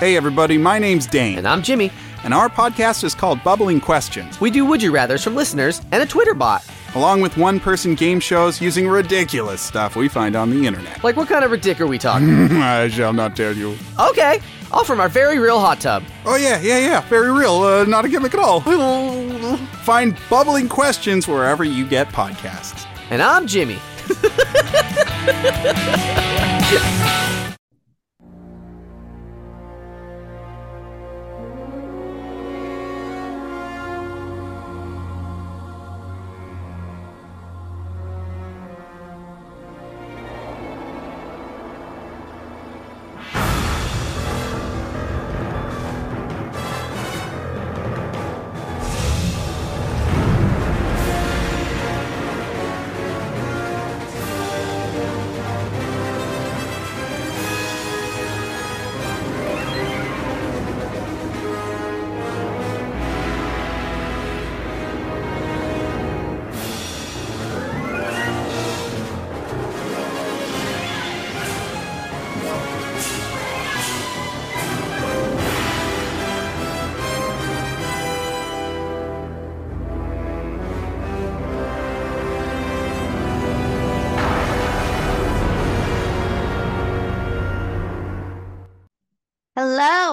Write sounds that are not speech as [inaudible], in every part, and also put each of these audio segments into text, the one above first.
Hey, everybody, my name's Dane. And I'm Jimmy. And our podcast is called Bubbling Questions. We do Would You Rathers from listeners and a Twitter bot. Along with one person game shows using ridiculous stuff we find on the internet. Like, what kind of ridic are we talking? [laughs] I shall not tell you. Okay, all from our very real hot tub. Oh, yeah, yeah, yeah. Very real. Uh, not a gimmick at all. [laughs] find Bubbling Questions wherever you get podcasts. And I'm Jimmy. [laughs]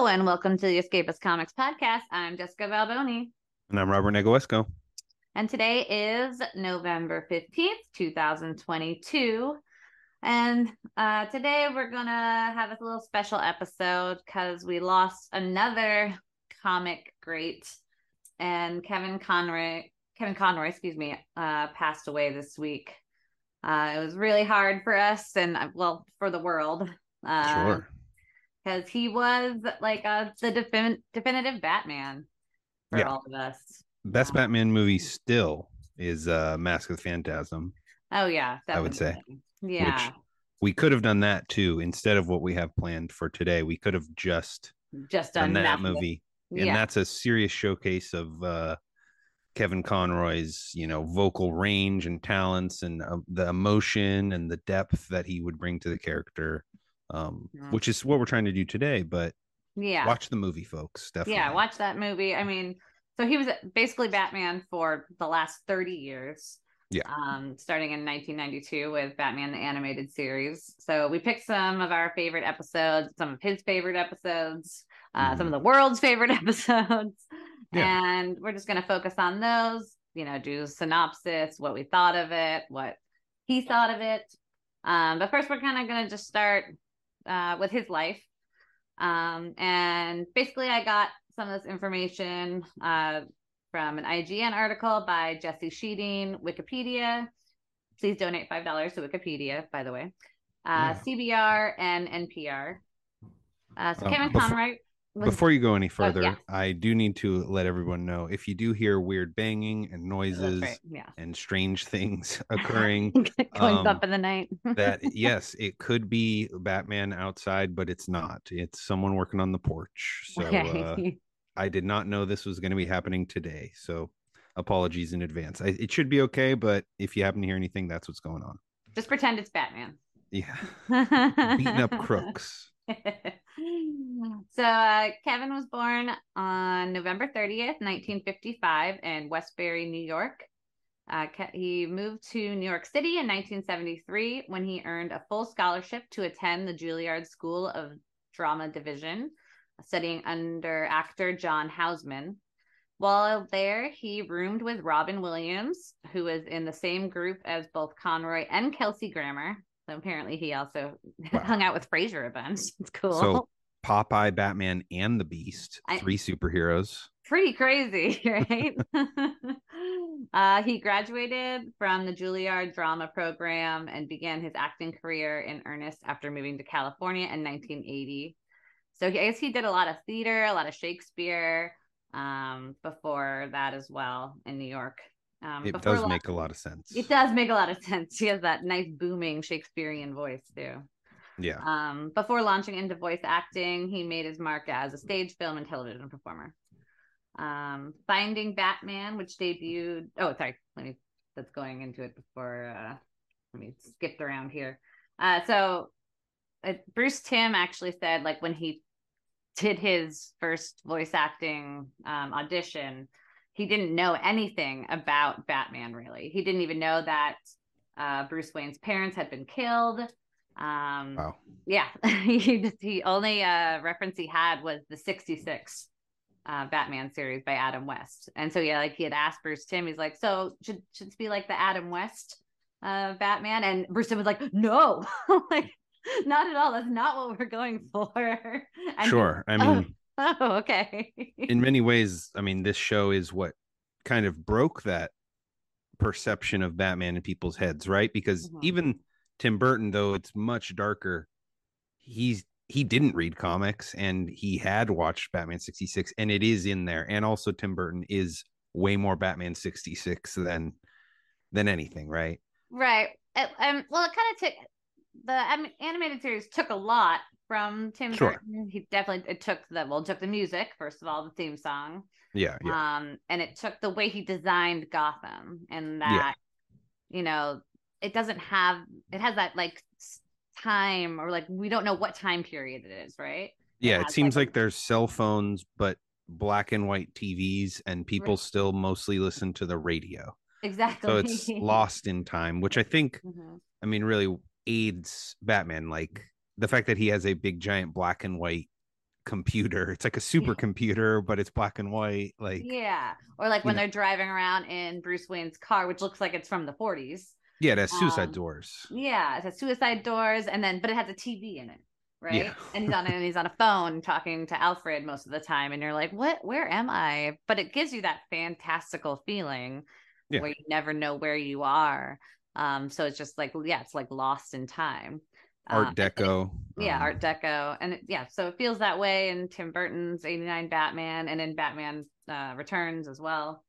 and welcome to the Escapist Comics podcast. I'm Jessica Valboni. And I'm Robert Negoesco. And today is November 15th, 2022. And uh, today we're going to have a little special episode because we lost another comic great. And Kevin Conroy, Kevin Conroy, excuse me, uh, passed away this week. Uh, it was really hard for us and, uh, well, for the world. Uh, sure because he was like a the defin- definitive Batman for Yeah. all of us. Best Yeah. Batman movie still is uh Mask of the Phantasm. Oh yeah, I would say. definitely. Yeah, We could have done that too instead of what we have planned for today. We could have just just done done that movie. And that's a serious showcase of uh Kevin Conroy's, you know, vocal range and talents and uh, the emotion and the depth that he would bring to the character. Um, Yeah. which is what we're trying to do today, but yeah, watch the movie, folks. Definitely. yeah. Watch that movie. I mean, so he was basically Batman for the last thirty years. Yeah. Um, starting in 1992 with Batman the animated series. So we picked some of our favorite episodes, some of his favorite episodes, uh, some of the world's favorite [laughs] episodes, Yeah. and we're just going to focus on those. You know, do synopsis, what we thought of it, what he thought of it. Um, but first, we're kind of going to just start uh, with his life. Um, and basically, I got some of this information uh, from an IGN article by Jesse Schedeen, Wikipedia. Please donate $5 to Wikipedia, by the way. Uh, Yeah. CBR and NPR. Uh, so Um, Kevin before- Conroy. Was- Before you go any further, yeah. I do need to let everyone know if you do hear weird banging and noises right, Yeah. and strange things [laughs] occurring, [laughs] Going um, up in the night. that [laughs] yes, it could be Batman outside, but it's not. It's someone working on the porch. So uh, I did not know this was going to be happening today. So apologies in advance. I, it should be okay, but if you happen to hear anything, that's what's going on. Just pretend it's Batman. Yeah, beating up crooks. So uh, Kevin was born on November 30th, 1955 in Westbury, New York. Uh, he moved to New York City in 1973 when he earned a full scholarship to attend the Juilliard School of Drama Division, studying under actor John Houseman. While there, he roomed with Robin Williams, who was in the same group as both Conroy and Kelsey Grammer. So apparently, he also [laughs] Wow. hung out with Frasier a bunch. [laughs] It's cool. So Popeye, Batman, and the Beast, I- three superheroes. Pretty crazy, [laughs] right? uh, he graduated from the Juilliard Drama Program and began his acting career in earnest after moving to California in 1980. So he, I guess he did a lot of theater, a lot of Shakespeare um, before that as well in New York. Um, It does make a lot of sense. It does make a lot of [laughs] sense. He has that nice booming Shakespearean voice too. Yeah. Um, before launching into voice acting, he made his mark as a stage, film, and television performer. Um, Finding Batman, which debuted. Oh, sorry. Let me. That's going into it before. Uh, let me skip around here. Uh, so uh, Bruce Timm actually said, like when he did his first voice acting um, audition, he didn't know anything about Batman. Really, he didn't even know that uh, Bruce Wayne's parents had been killed. Um, Wow. yeah, [laughs] he just, he only uh, reference he had was the '66 uh, Batman series by Adam West, and so yeah, like he had asked Bruce Timm, he's like, "So should should it be like the Adam West uh, Batman?" And Bruce Timm was like, "No, [laughs] like not at all. That's not what we're going for." [laughs] And Sure. I Oh. mean, [laughs] Oh, okay. in many [laughs] ways, I mean, this show is what kind of broke that perception of Batman in people's heads, right? Because Mhm. even Tim Burton, though it's much darker, he's he didn't read comics and he had watched Batman 66 and it is in there. And also Tim Burton is way more Batman 66 than than anything, right? Right. It, um, well, it kind of took the um, animated series took a lot from Tim Sure. Burton. He definitely it took the well, it took the music first of all, the theme song, Yeah, yeah. um, and it took the way he designed Gotham, and that you know it doesn't have it has that like time or like we don't know what time period it is, right? yeah, it has, seems like, like there's cell phones but black and white TVs and people Right. still mostly listen to the radio. Exactly. so it's [laughs] lost in time which i think Mhm. i mean really aids batman like the fact that he has a big giant black and white computer it's like a supercomputer but it's black and white like yeah, Yeah, or like when know. they're driving around in Bruce Wayne's car, which looks like it's from the 40s. it has suicide Um, doors Yeah, it has suicide doors, and then but it has a TV in it, right? Yeah. and he's on it, and he's [laughs] on a phone talking to Alfred most of the time, and you're like, "What? Where am I?" But it gives you that fantastical feeling Yeah. where you never know where you are. Um, so it's just like, yeah, it's like lost in time. Art Um, deco yeah, um, Art Deco, and it, yeah, so it feels that way in Tim Burton's '89 Batman, and in Batman uh, Returns as well.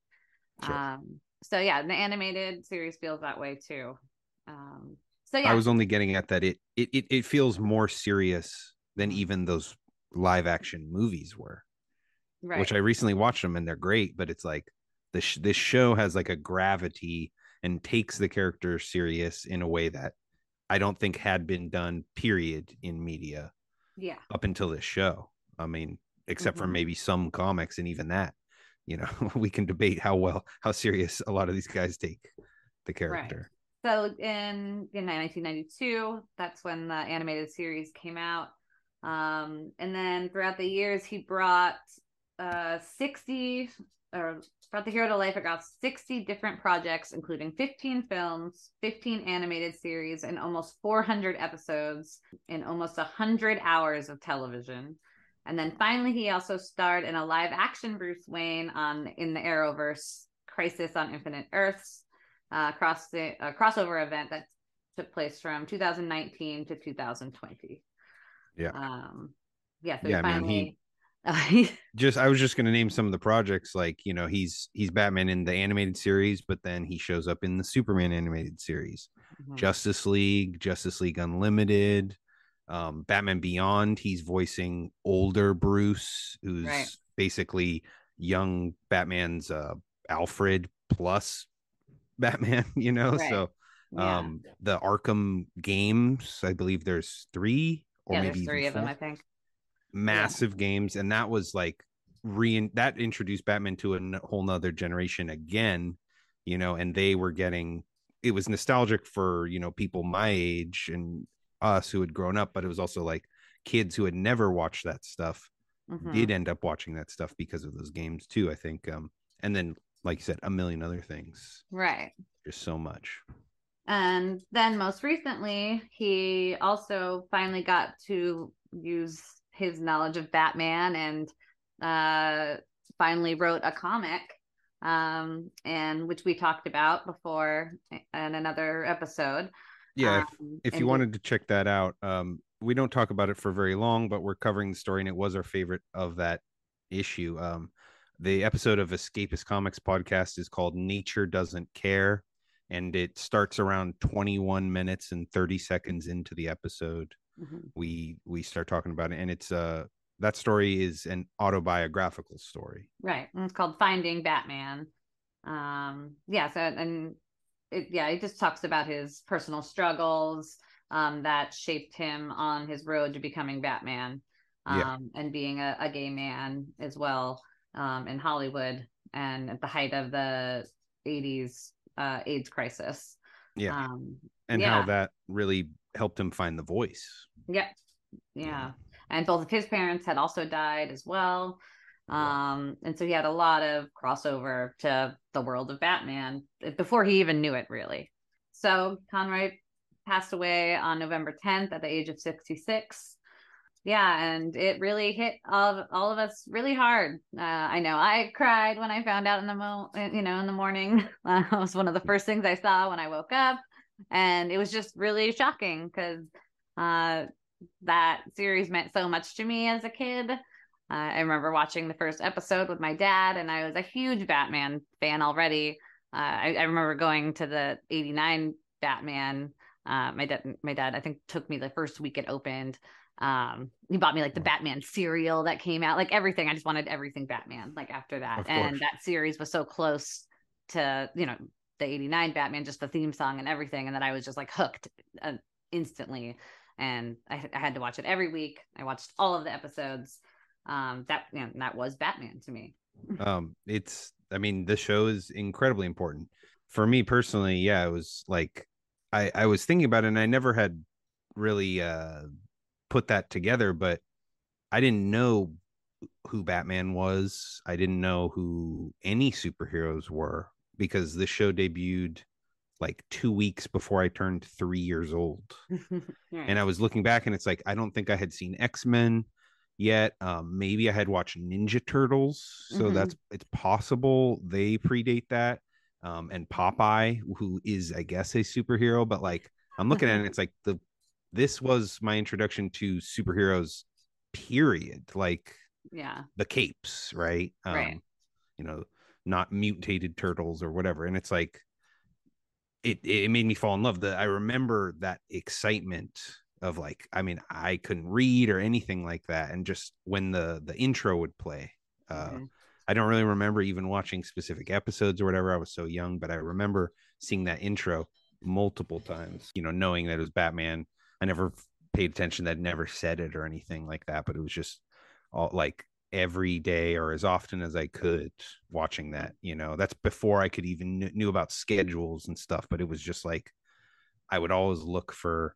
Sure. Um, so yeah, the animated series feels that way too. Um, so yeah, i was only getting at that it it it, it feels more serious than Mhm. even those live action movies were right. which I recently watched them and they're great, but it's like this this show has like a gravity and takes the character serious in a way that I don't think had been done period in media yeah, up until this show. I mean, except for Mhm. maybe some comics and even that, you know, [laughs] we can debate how well how serious a lot of these guys take the character. so in in 1992, that's when the animated series came out. Um, and then throughout the years, he brought uh 60 or brought the hero to life across 60 different projects, including 15 films, 15 animated series, and almost 400 episodes in almost 100 hours of television. And then finally, he also starred in a live action Bruce Wayne on in the Arrowverse Crisis on Infinite Earths uh, cross the uh, crossover event that took place from 2019 to 2020. Yeah. Um, yeah. So Yeah, he man, he- finally. [laughs] Just I was just gonna name some of the projects like, you know, he's he's Batman in the animated series, but then he shows up in the Superman animated series. Mhm. Justice League, Justice League Unlimited, um, Batman Beyond. He's voicing older Bruce, who's Right. basically young Batman's uh, Alfred plus [laughs] Batman. You know, Right. so Yeah. um, the Arkham games. I believe there's three or yeah, maybe there's three of them, I think. Massive games and that was like re that introduced batman to a whole nother generation again you know and they were getting it was nostalgic for you know people my age and us who had grown up but it was also like kids who had never watched that stuff Mhm. did end up watching that stuff because of those games too i think um and then like you said a million other things Right. just so much And then most recently, he also finally got to use his knowledge of Batman and uh, finally wrote a comic, um, and which we talked about before in another episode. yeah if, Um, if you we- wanted to check that out um we don't talk about it for very long but we're covering the story and it was our favorite of that issue um the episode of escapist comics podcast is called nature doesn't care and it starts around 21 minutes and 30 seconds into the episode Mhm. we we start talking about it and it's uh that story is an autobiographical story Right. And it's called Finding Batman. Um, yeah, so and it yeah, it just talks about his personal struggles um that shaped him on his road to becoming Batman. Yeah. um, and being a, a gay man as well um, in Hollywood and at the height of the 80s uh, AIDS crisis. Yeah. Um, and yeah. how that really helped him find the voice. yeah. Yeah. And both of his parents had also died as well. Um, and so he had a lot of crossover to the world of Batman before he even knew it, really. So Conroy passed away on November 10th at the age of 66. Yeah, and it really hit all of, all of us really hard. Uh, I know I cried when I found out in the mo, you know, in the morning. [laughs] Uh, it was one of the first things I saw when I woke up, and it was just really shocking because uh, that series meant so much to me as a kid. Uh, I remember watching the first episode with my dad, and I was a huge Batman fan already. Uh, I, I remember going to the '89 Batman. Uh, my dad, my dad, I think took me the first week it opened. Um, he bought me like the Batman cereal that came out, like everything. I just wanted everything Batman. Like after that, and that series was so close to you know the '89 Batman, just the theme song and everything, and then I was just like hooked uh, instantly. And I, I had to watch it every week. I watched all of the episodes. Um, that you know, that was Batman to me. [laughs] um it's i mean the show is incredibly important for me personally yeah it was like i i was thinking about it and i never had really uh put that together but i didn't know who batman was i didn't know who any superheroes were because the show debuted like two weeks before i turned three years old [laughs] and I was looking back and it's like I don't think I had seen X-Men yet. Um, maybe I had watched Ninja Turtles, so Mhm. that's it's possible they predate that. Um, and Popeye, who is I guess a superhero, but like I'm looking at it, and it's like the this was my introduction to superheroes, period. Like yeah, the capes, right? Um, Right. You know, not mutated turtles or whatever. And it's like it it made me fall in love. That I remember that excitement of like, I mean, I couldn't read or anything like that. And just when the the intro would play, uh Mhm. I don't really remember even watching specific episodes or whatever. I was so young, but I remember seeing that intro multiple times, you know, knowing that it was Batman. I never paid attention that never said it or anything like that, but it was just all like every day or as often as I could watching that, you know, that's before I could even kn- knew about schedules and stuff, but it was just like I would always look for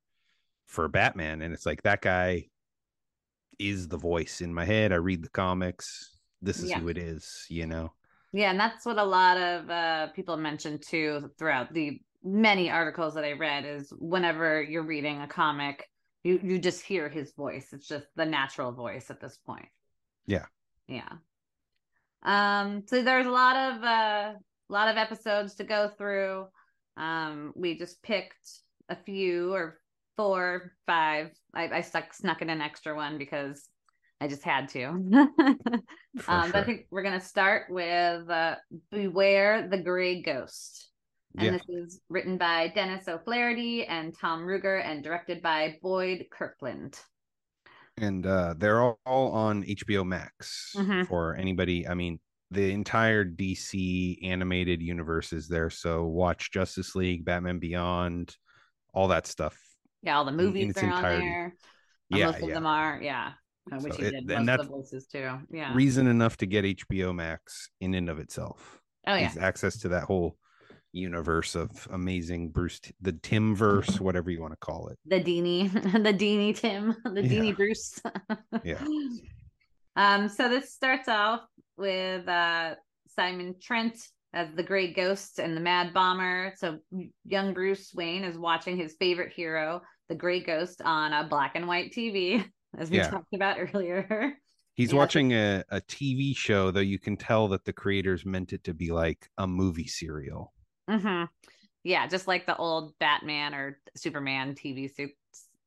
for Batman and it's like that guy is the voice in my head. I read the comics. This is Yeah. who it is, you know. Yeah, and that's what a lot of uh, people mentioned too throughout the many articles that I read is whenever you're reading a comic, you you just hear his voice. It's just the natural voice at this point. Yeah. Yeah. Um, so there's a lot of uh a lot of episodes to go through. Um, we just picked a few or four, five. I, I stuck snuck in an extra one because I just had to. [laughs] Um, But I think we're gonna start with uh, "Beware the Gray Ghost," and Yeah. this is written by Dennis O'Flaherty and Tom Ruegger, and directed by Boyd Kirkland. And uh they're all, all on HBO Max Mhm. for anybody. I mean, the entire DC animated universe is there. So watch Justice League, Batman Beyond, all that stuff. Yeah, all the in movies its are on there. Yeah, most of them are. Yeah, which So did and most of that's- the voices too. Yeah. Reason enough to get HBO Max in and of itself. oh yeah. Access to that whole universe of amazing Bruce, the Tim verse, whatever you want to call it. the Dini, [laughs] the Dini Tim, [laughs] the Yeah. Deanie Bruce. [laughs] Yeah. Um, so this starts off with uh Simon Trent as the Grey Ghost and the Mad Bomber. So young Bruce Wayne is watching his favorite hero, the Grey Ghost, on a black and white TV, as we Yeah. talked about earlier. He's Yeah, watching a, a TV show, though you can tell that the creators meant it to be like a movie serial. Hmm Yeah, just like the old Batman or Superman TV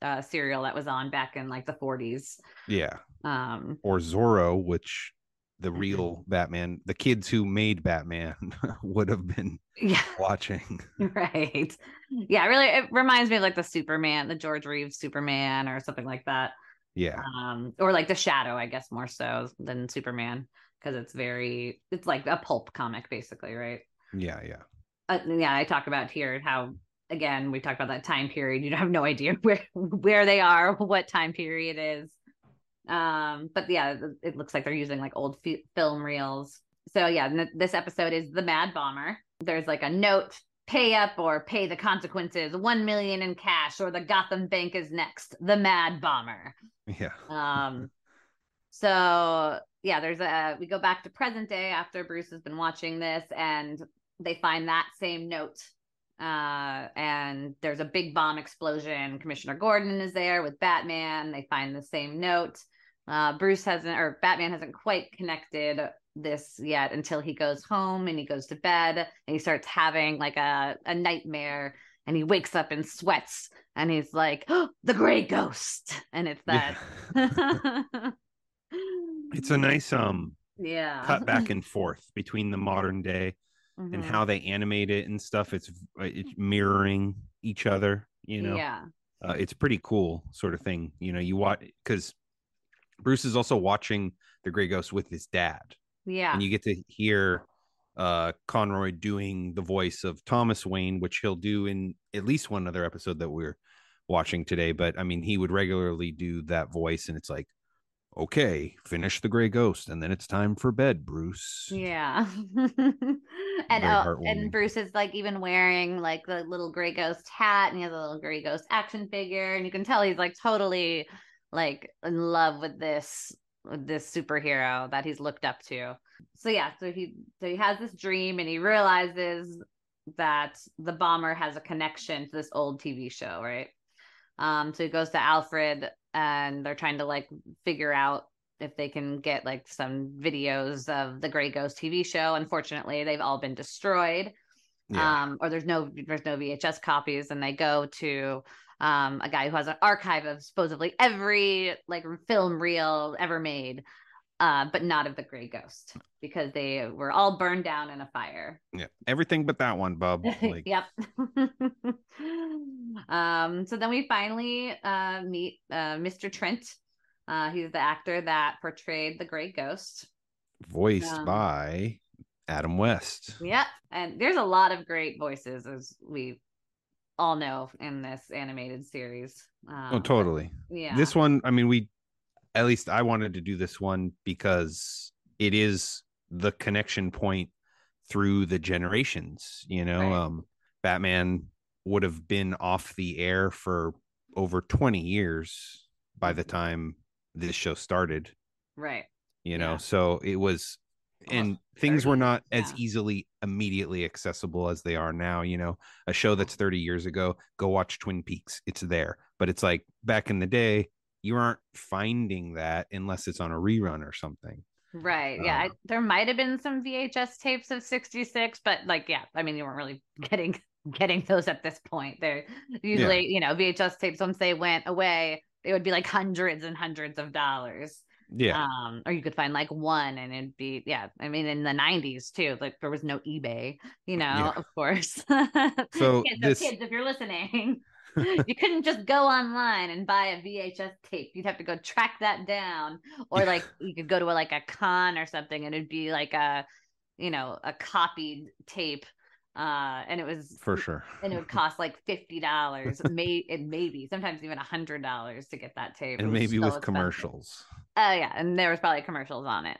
uh, serial that was on back in like the 40s. Yeah. Um, Or Zorro, which the Mhm. real Batman, the kids who made Batman [laughs] would have been yeah. [laughs] watching. right yeah really it reminds me of like the superman the george reeves superman or something like that Yeah. um or like the shadow i guess more so than superman because it's very it's like a pulp comic basically right Yeah. Yeah. Uh, yeah i talk about here how again we talked about that time period you don't have no idea [laughs] where where they are what time period is Um, but yeah, it looks like they're using like old fi- film reels. So yeah, n- this episode is the Mad Bomber. There's like a note pay up or pay the consequences 1 million in cash or the gotham bank is next the mad bomber Yeah. [laughs] um so yeah there's a we go back to present day after bruce has been watching this and they find that same note uh and there's a big bomb explosion. Commissioner gordon is there with batman. They find the same note. Uh bruce hasn't or batman hasn't quite connected this yet until he goes home and he goes to bed and he starts having like a, a nightmare and he wakes up in sweats and he's like oh, the gray ghost. And it's that. Yeah. [laughs] it's a nice um yeah. cut back and forth between the modern day and Mhm. how they animate it and stuff. It's it's [laughs] mirroring each other. You know, yeah uh, it's pretty cool sort of thing. You know, you watch because Bruce is also watching the Gray Ghost with his dad, yeah and you get to hear uh Conroy doing the voice of Thomas Wayne, which he'll do in at least one other episode that we're watching today. But I mean, he would regularly do that voice, and it's like, okay, finish the Gray Ghost, and then it's time for bed, Bruce. Yeah. [laughs] and oh, and Bruce is like even wearing like the little gray ghost hat and he has a little gray ghost action figure and you can tell he's like totally like in love with this with this superhero that he's looked up to. So yeah, so he so he has this dream and he realizes that the bomber has a connection to this old TV show, right? Um so he goes to Alfred and they're trying to like figure out if they can get like some videos of the Grey Ghost TV show. Unfortunately, they've all been destroyed. Yeah. Um, or there's no there's no VHS copies, and they go to um a guy who has an archive of supposedly every like film reel ever made, uh, but not of the Grey Ghost because they were all burned down in a fire. yeah, everything but that one, Bub. [laughs] Like, yep. [laughs] um, so then we finally uh, meet uh, Mr. Trent. Uh, he's the actor that portrayed the Grey Ghost. voiced Um, by Adam West. Yep. And there's a lot of great voices, as we all know in this animated series. Um, oh, totally. Yeah. This one, I mean, we at least I wanted to do this one because it is the connection point through the generations. You know, Right. um, Batman would have been off the air for over 20 years by the time this show started. right. you know Yeah. so it was and things were 30, not as easily immediately accessible as they are now you know a show that's 30 years ago go watch twin peaks it's there but it's like back in the day you aren't finding that unless it's on a rerun or something Right. Yeah. I, Um, there might have been some VHS tapes of 66, but like, yeah, I mean, you weren't really [laughs] getting getting those at this point. They're usually, you know, VHS tapes, once they went away, they would be like hundreds and hundreds of dollars. yeah Um, or you could find like one and it'd be, yeah, I mean, in the 90s too, like there was no eBay, you know, Yeah. of course. [laughs] So kids, this- kids, if you're listening, you couldn't just go online and buy a VHS tape. You'd have to go track that down, or like you could go to a, like a con or something, and it'd be like a, you know, a copied tape, uh, and it was for sure. and it would cost like fifty dollars, may and maybe sometimes even a hundred dollars to get that tape, and maybe so with expensive. commercials. Oh yeah, and there was probably commercials on it.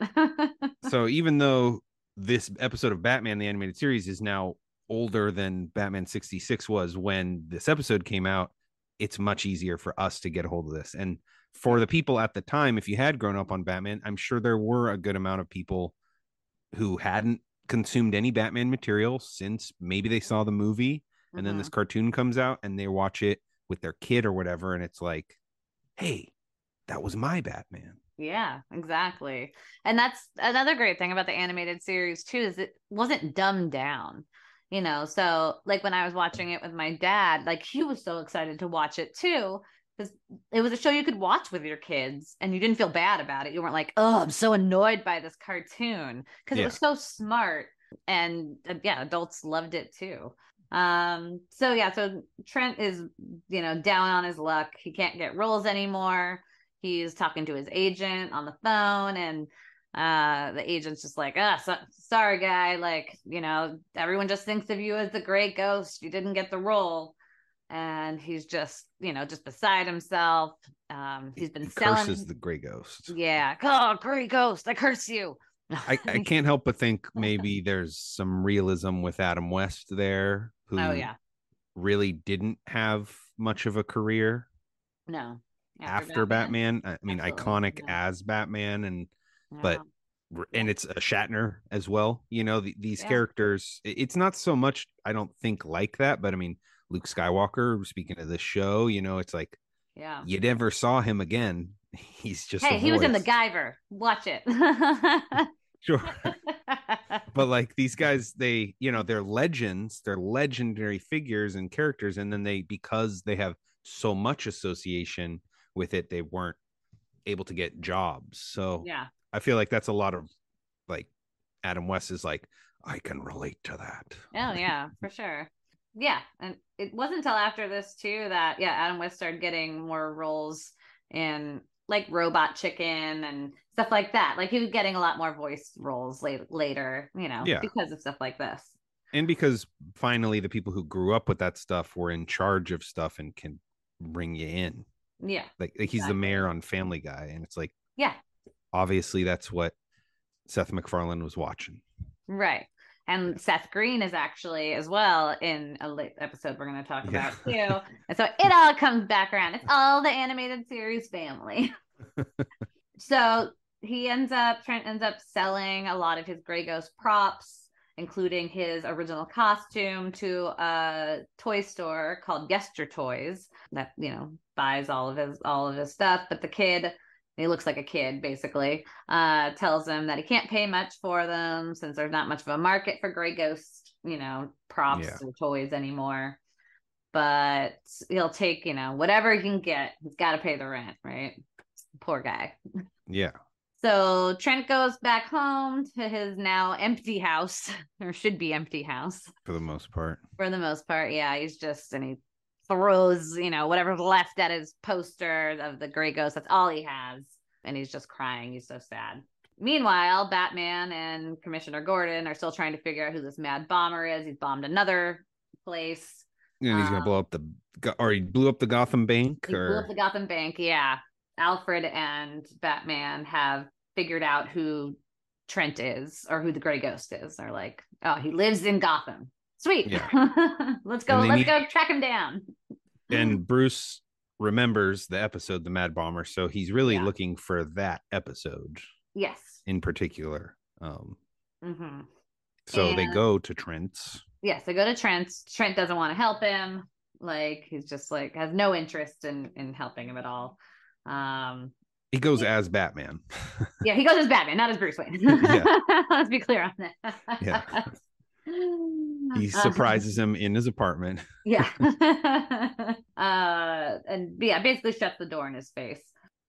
[laughs] so even though this episode of Batman the animated series is now older than Batman 66 was when this episode came out, it's much easier for us to get a hold of this. And for the people at the time, if you had grown up on Batman, I'm sure there were a good amount of people who hadn't consumed any Batman material since maybe they saw the movie and then Mhm. this cartoon comes out and they watch it with their kid or whatever and it's like, "Hey, that was my Batman." Yeah, exactly. And that's another great thing about the animated series too is it wasn't dumbed down. You know, so like when I was watching it with my dad, like he was so excited to watch it too because it was a show you could watch with your kids and you didn't feel bad about it. You weren't like, "Oh, I'm so annoyed by this cartoon" because Yeah. it was so smart and uh, yeah, adults loved it too. Um so yeah, so Trent is, you know, down on his luck. He can't get roles anymore he's talking to his agent on the phone and uh the agent's just like ah so, sorry guy like you know everyone just thinks of you as the great ghost you didn't get the role and he's just you know just beside himself. Um, he's been He selling. curses the gray ghost. yeah, oh, great ghost! I curse you. I, [laughs] I can't help but think maybe there's some realism with Adam West there, who Oh yeah, really didn't have much of a career no. after, Batman. I mean, Absolutely, iconic yeah. as Batman, and Yeah. r- and it's a Shatner as well. You know, the, these Yeah. characters. It's not so much. I don't think like that, but I mean, Luke Skywalker. Speaking of this show, you know, it's like yeah. you never saw him again. [laughs] He's just. Hey, he was in the. Guyver. Watch it. [laughs] Sure. [laughs] but like these guys they you know they're legends they're legendary figures and characters and then they because they have so much association with it they weren't able to get jobs so yeah. I feel like that's a lot of like adam west is like i can relate to that Oh yeah, for sure. Yeah, and it wasn't until after this too that yeah, Adam West started getting more roles in like Robot Chicken and stuff like that. Like he was getting a lot more voice roles late, later, you know, Yeah. because of stuff like this. and because finally the people who grew up with that stuff were in charge of stuff and can bring you in Yeah, like, like he's the mayor on family guy and it's like yeah, obviously that's what seth macfarlane was watching right. And Seth Green is actually as well in a late episode we're going to talk Yeah. about too. [laughs] and so it all comes back around. It's all the animated series family. [laughs] so he ends up Trent ends up selling a lot of his Grey Ghost props, including his original costume, to a toy store called Yester Toys that you know buys all of his all of his stuff. But the kid, he looks like a kid basically, uh, tells him that he can't pay much for them since there's not much of a market for Grey Ghost, you know, props Yeah. or toys anymore. But he'll take, you know, whatever he can get. He's got to pay the rent, right? Poor guy. yeah So Trent goes back home to his now empty house, [laughs] or should be empty house for the most part for the most part. Yeah, he's just and he throws, you know, whatever's left at his poster of the Grey Ghost. That's all he has, and he's just crying. He's so sad. Meanwhile, Batman and Commissioner Gordon are still trying to figure out who this Mad Bomber is. He's bombed another place. and he's gonna Um, blow up the or he blew up the gotham bank He blew up the Gotham Bank. Yeah, Alfred and Batman have figured out who Trent is or who the Grey Ghost is. They're like, oh, he lives in Gotham. Sweet. [laughs] let's go. Let's need- go track him down. and bruce remembers the episode the mad bomber so he's really Yeah. looking for that episode yes. in particular um hmm so they go to trent's Yes. They go to Trent. Trent doesn't want to help him. Like he's just like has no interest in in helping him at all. Um. he goes as batman [laughs] Yeah, he goes as Batman, not as Bruce Wayne. [laughs] Yeah. Let's be clear on that. Yeah. He Uh, [laughs] surprises him in his apartment [laughs] Yeah. [laughs] uh, and yeah, basically shuts the door in his face.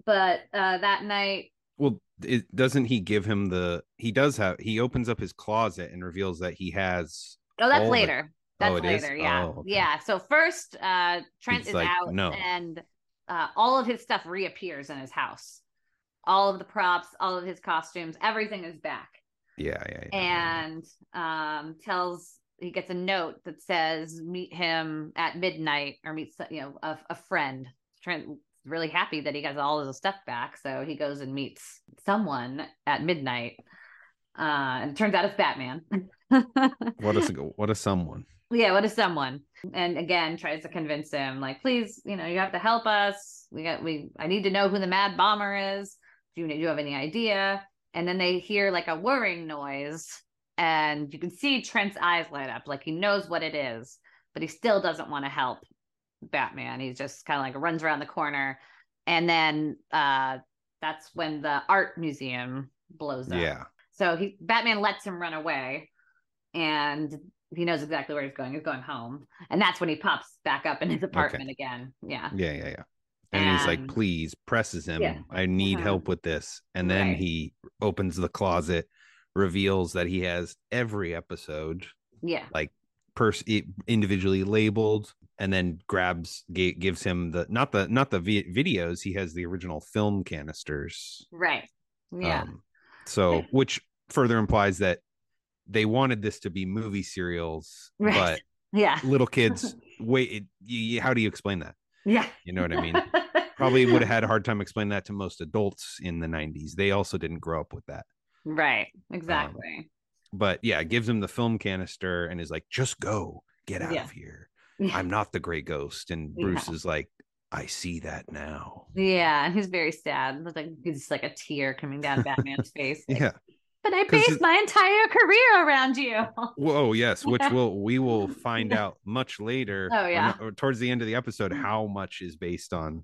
But uh, that night, well it, doesn't he give him the he does have he opens up his closet and reveals that he has oh, that's All the- later. That's Oh, it is? later. Yeah. Oh, okay. Yeah. So first, uh, Trent He's is like, out "No." and uh, all of his stuff reappears in his house. All of the props, all of his costumes, everything is back. Yeah yeah, yeah, and um tells he gets a note that says meet him at midnight or meet you know a, a friend. Trent really happy that he got all of his stuff back so he goes and meets someone at midnight. Uh and it turns out it's batman. [laughs] What is what is someone. Yeah what is someone. And again tries to convince him like please you know you have to help us. We got we i need to know who the mad bomber is. Do you, do you have any idea and then they hear like a whirring noise and you can see trent's eyes light up like he knows what it is but he still doesn't want to help batman. He just kind of like runs around the corner and then uh that's when the art museum blows up. Yeah. So he Batman lets him run away, and he knows exactly where he's going. He's going home, and that's when he pops back up in his apartment again. Yeah, yeah yeah yeah and, he's like please presses him Yeah. i need Mhm. help with this and then Right. he opens the closet reveals that he has every episode yeah, Like pers- individually labeled and then grabs ga- gives him the not the not the vi- videos he has the original film canisters right. Yeah, um, so which further implies that they wanted this to be movie serials Right. but [laughs] Yeah. little kids [laughs] wait it, you, how do you explain that Yeah. you know what i mean [laughs] probably would have had a hard time explaining that to most adults in the 90s they also didn't grow up with that right. Um, exactly. but yeah gives him the film canister and is like just go get out Yeah. of here Yeah. i'm not the gray ghost and Yeah. bruce is like i see that now Yeah, and he's very sad. Looks like he's like a tear coming down Batman's face. like, [laughs] yeah But I based my entire career around you. [laughs] whoa oh, yes which will we will [laughs] find out much later Oh, yeah. not- or towards the end of the episode mm. how much is based on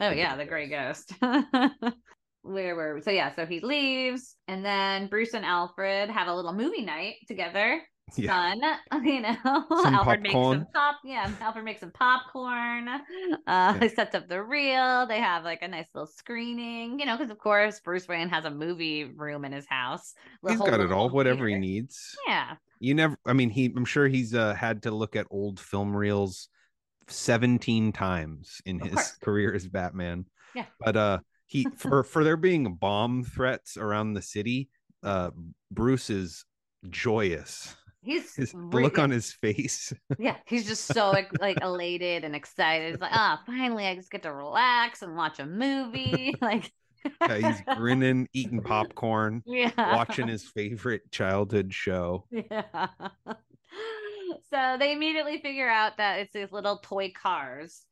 Oh The yeah, the gray ghost. [laughs] Where were we? So yeah, so he leaves, and then Bruce and Alfred have a little movie night together. Yeah. [laughs] You know. Some Alfred makes popcorn. some pop. Yeah, Alfred makes some popcorn. Uh, He [laughs] sets up the reel. They have like a nice little screening, you know, because of course Bruce Wayne has a movie room in his house. He's got it all whatever he needs Yeah, you never i mean he i'm sure he's uh, had to look at old film reels 17 times in Of his course. [laughs] career as batman Yeah. but uh he for for there being bomb threats around the city uh bruce is joyous he's his, re- look on his face [laughs] Yeah, he's just so like, elated and excited. He's like, ah, finally, I just get to relax and watch a movie. [laughs] Like, Yeah, he's [laughs] grinning eating popcorn yeah, watching his favorite childhood show Yeah. so they immediately figure out that it's these little toy cars.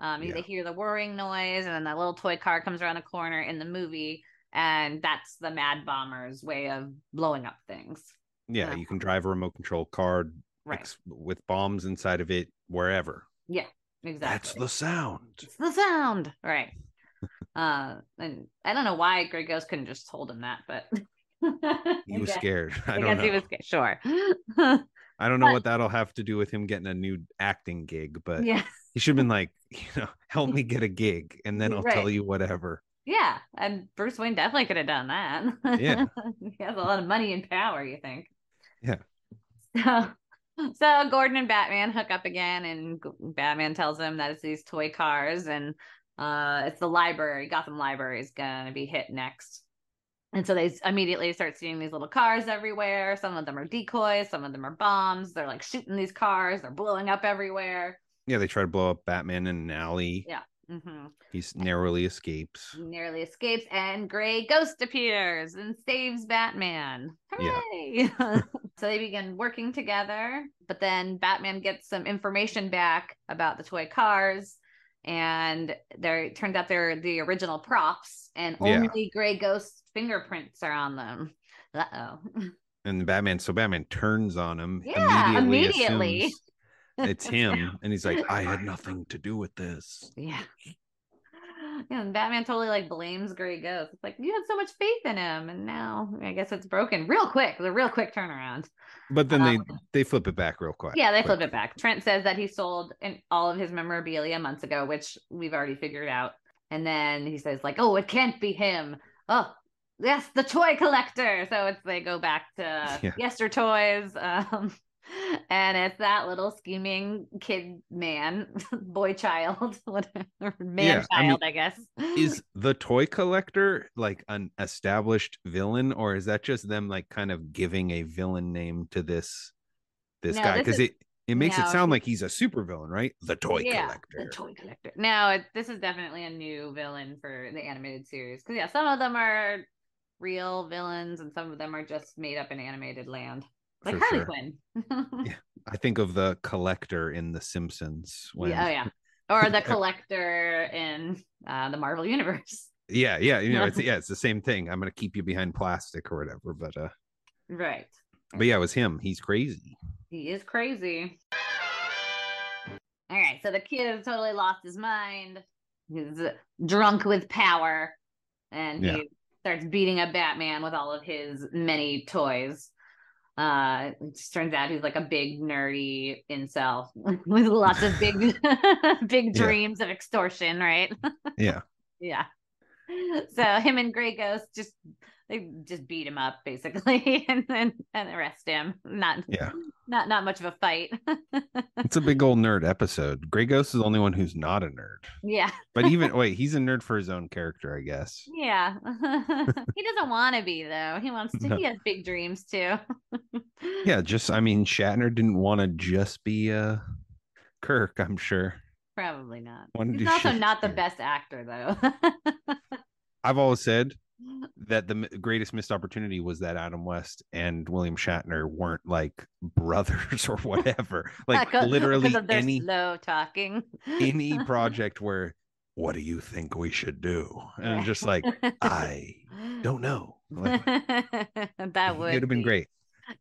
Um, Yeah. they hear the whirring noise, and then that little toy car comes around the corner in the movie, and that's the Mad Bomber's way of blowing up things. Yeah Yeah. you can drive a remote control car Right. ex- with bombs inside of it wherever Yeah, Exactly. that's the sound It's the sound. Right. uh and I don't know why Grey Ghost couldn't just told him that, but [laughs] he was scared [laughs] i I don't guess know he was scared. Sure. [laughs] I don't know But- what that'll have to do with him getting a new acting gig, but yeah. he should have been like, you know, help me get a gig and then I'll tell you whatever. Yeah. And Bruce Wayne definitely could have done that. Yeah. [laughs] he has a lot of money and power, you think. Yeah. So [laughs] so Gordon and Batman hook up again and Batman tells him that it's these toy cars and uh it's the library, Gotham Library is gonna be hit next. And so they immediately start seeing these little cars everywhere. Some of them are decoys, some of them are bombs. They're like shooting these cars, they're blowing up everywhere. Yeah, they try to blow up Batman in an alley. Yeah. Hmm He's narrowly escapes. He narrowly escapes, and Gray Ghost appears and saves Batman. Yeah. Hooray! [laughs] so they begin working together, but then Batman gets some information back about the toy cars, and there it turns out they're the original props, and Yeah. only Gray Ghost's fingerprints are on them. Uh oh. [laughs] And Batman, so Batman turns on him. Yeah, immediately. assumes It's him. And he's like, I had nothing to do with this. Yeah. Yeah, and Batman totally like blames Gray Ghost. It's like you had so much faith in him, and now I guess it's broken real quick. The real quick turnaround. But then they Um, they flip it back real quick. Yeah, they quick. flipped it back. Trent says that he sold in all of his memorabilia months ago, which we've already figured out. And then he says, like, oh, it can't be him. Oh, yes, the toy collector. So it's they go back to [laughs] Yeah. Yester Toys. Um, and it's that little scheming kid man, [laughs] boy child, [laughs] whatever, man Yeah, I child, mean, I, guess. Is [laughs] the toy collector like an established villain, or is that just them like kind of giving a villain name to this this No, guy? Because it it makes no, it sound like he's a supervillain, right? The toy yeah, collector. The toy collector. No, it, this is definitely a new villain for the animated series. Because yeah, some of them are real villains, and some of them are just made up in animated land, like Harley sure. Quinn. [laughs] Yeah. I think of the collector in The Simpsons. When, Yeah, oh yeah, or the [laughs] collector in uh, the Marvel universe. [laughs] yeah, yeah, you know, it's yeah, it's the same thing. I'm gonna keep you behind plastic or whatever, but uh, Right. but yeah, it was him. He's crazy. He is crazy. All right, so the kid has totally lost his mind. He's drunk with power, and he Yeah. starts beating up Batman with all of his many toys. Uh, it turns out he's like a big nerdy incel [laughs] with lots of big, [laughs] big Yeah. dreams of extortion, right? [laughs] Yeah, yeah. So him and Grey Ghost just they just beat him up basically, [laughs] and then and arrest him. Not yeah. not not much of a fight. [laughs] It's a big old nerd episode. Grey Ghost is the only one who's not a nerd. yeah, But even [laughs] wait, he's a nerd for his own character, I guess. yeah. he doesn't want to be though. He wants to. No. He has big dreams too. Yeah, just I mean, Shatner didn't want to just be uh Kirk, I'm sure. Probably not. Wanted He's also not the best actor though. I've always said that the greatest missed opportunity was that Adam West and William Shatner weren't like brothers [laughs] or whatever. [laughs] Like literally because of their any slow talking. any [laughs] project where what do you think we should do? And I'm just like, I don't know. Like, that would it would have been great.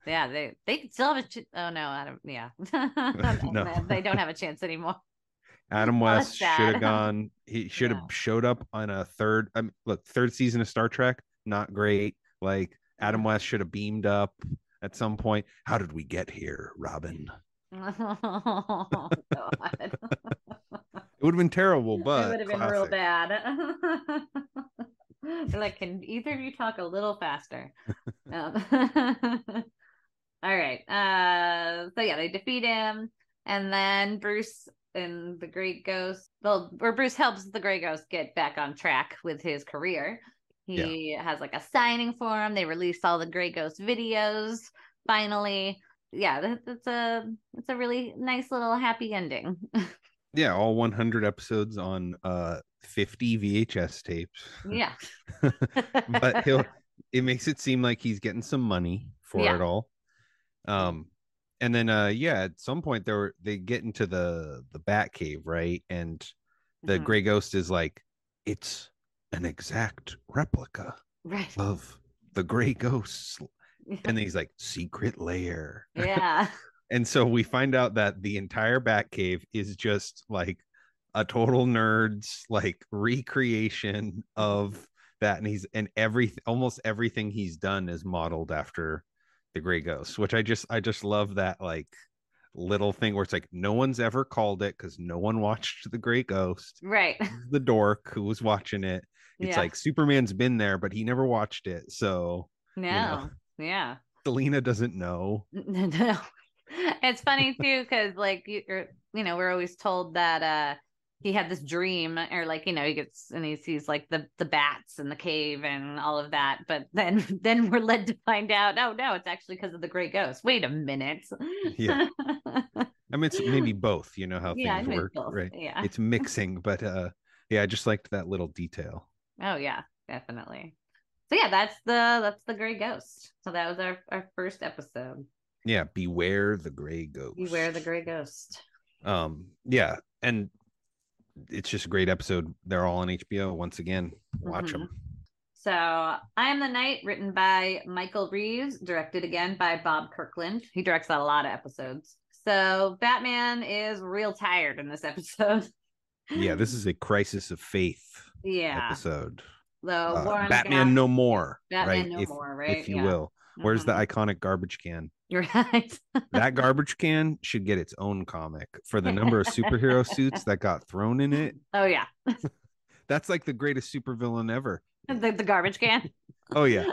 Yeah, they they still have a. Ch- oh no, don't. Yeah, No. they don't have a chance anymore. Adam West should have [laughs] gone. He should have Yeah. showed up on a third. I mean, look, third season of Star Trek, not great. Like Adam West should have beamed up at some point. How did we get here, Robin? [laughs] oh, God. It would have been terrible, [laughs] but it would have been real bad. Like, can either of you talk a little faster? Um, all right. Uh, so yeah, they defeat him, and then Bruce and the Grey Ghost. Well, or Bruce helps the Grey Ghost get back on track with his career. He has like a signing for him. They released all the Grey Ghost videos finally. Yeah, that- that's a it's a really nice little happy ending. [laughs] Yeah, all 100 episodes on uh 50 VHS tapes. yeah. [laughs] [laughs] but he'll it makes it seem like he's getting some money for Yeah. it all um and then uh yeah at some point they were they get into the the bat cave right and the Mhm. gray ghost is like it's an exact replica right. of the gray ghosts [laughs] and then he's like secret layer yeah. [laughs] and so we find out that the entire bat cave is just like a total nerds like recreation of that and he's and every almost everything he's done is modeled after the gray ghost which i just i just love that like little thing where it's like no one's ever called it because no one [laughs] watched the gray ghost Right. The dork who was watching it it's yeah. like superman's been there but he never watched it so no. know. Yeah. selina doesn't know [laughs] No. It's funny too, because like you, you're, you know, we're always told that uh he had this dream, or like you know, he gets and he sees like the the bats in the cave and all of that, but then [laughs] then we're led to find out, oh no, it's actually because of the gray ghost. Wait a minute. Yeah. [laughs] I mean, it's maybe both. You know how things mean, work, both, right? yeah. It's mixing, but uh, yeah, I just liked that little detail. Oh yeah, definitely. So yeah, that's the that's the gray ghost. So that was our our first episode. Yeah, beware the gray ghost. Beware the gray ghost. Um, yeah, and it's just a great episode. They're all on HBO once again. Watch Mhm. them. So, I Am the Night, written by Michael Reaves, directed again by Boyd Kirkland. He directs a lot of episodes. So, Batman is real tired in this [laughs] episode. Yeah, this is a crisis of faith Yeah. episode. The Uh, Batman Gotham- no more, Batman right? no if, more, right? if you Yeah. will. Where's the Mhm. iconic garbage can? You're right. [laughs] That garbage can should get its own comic for the number of superhero [laughs] suits that got thrown in it. oh, yeah. [laughs] That's like the greatest supervillain ever. The, the garbage can. Oh yeah.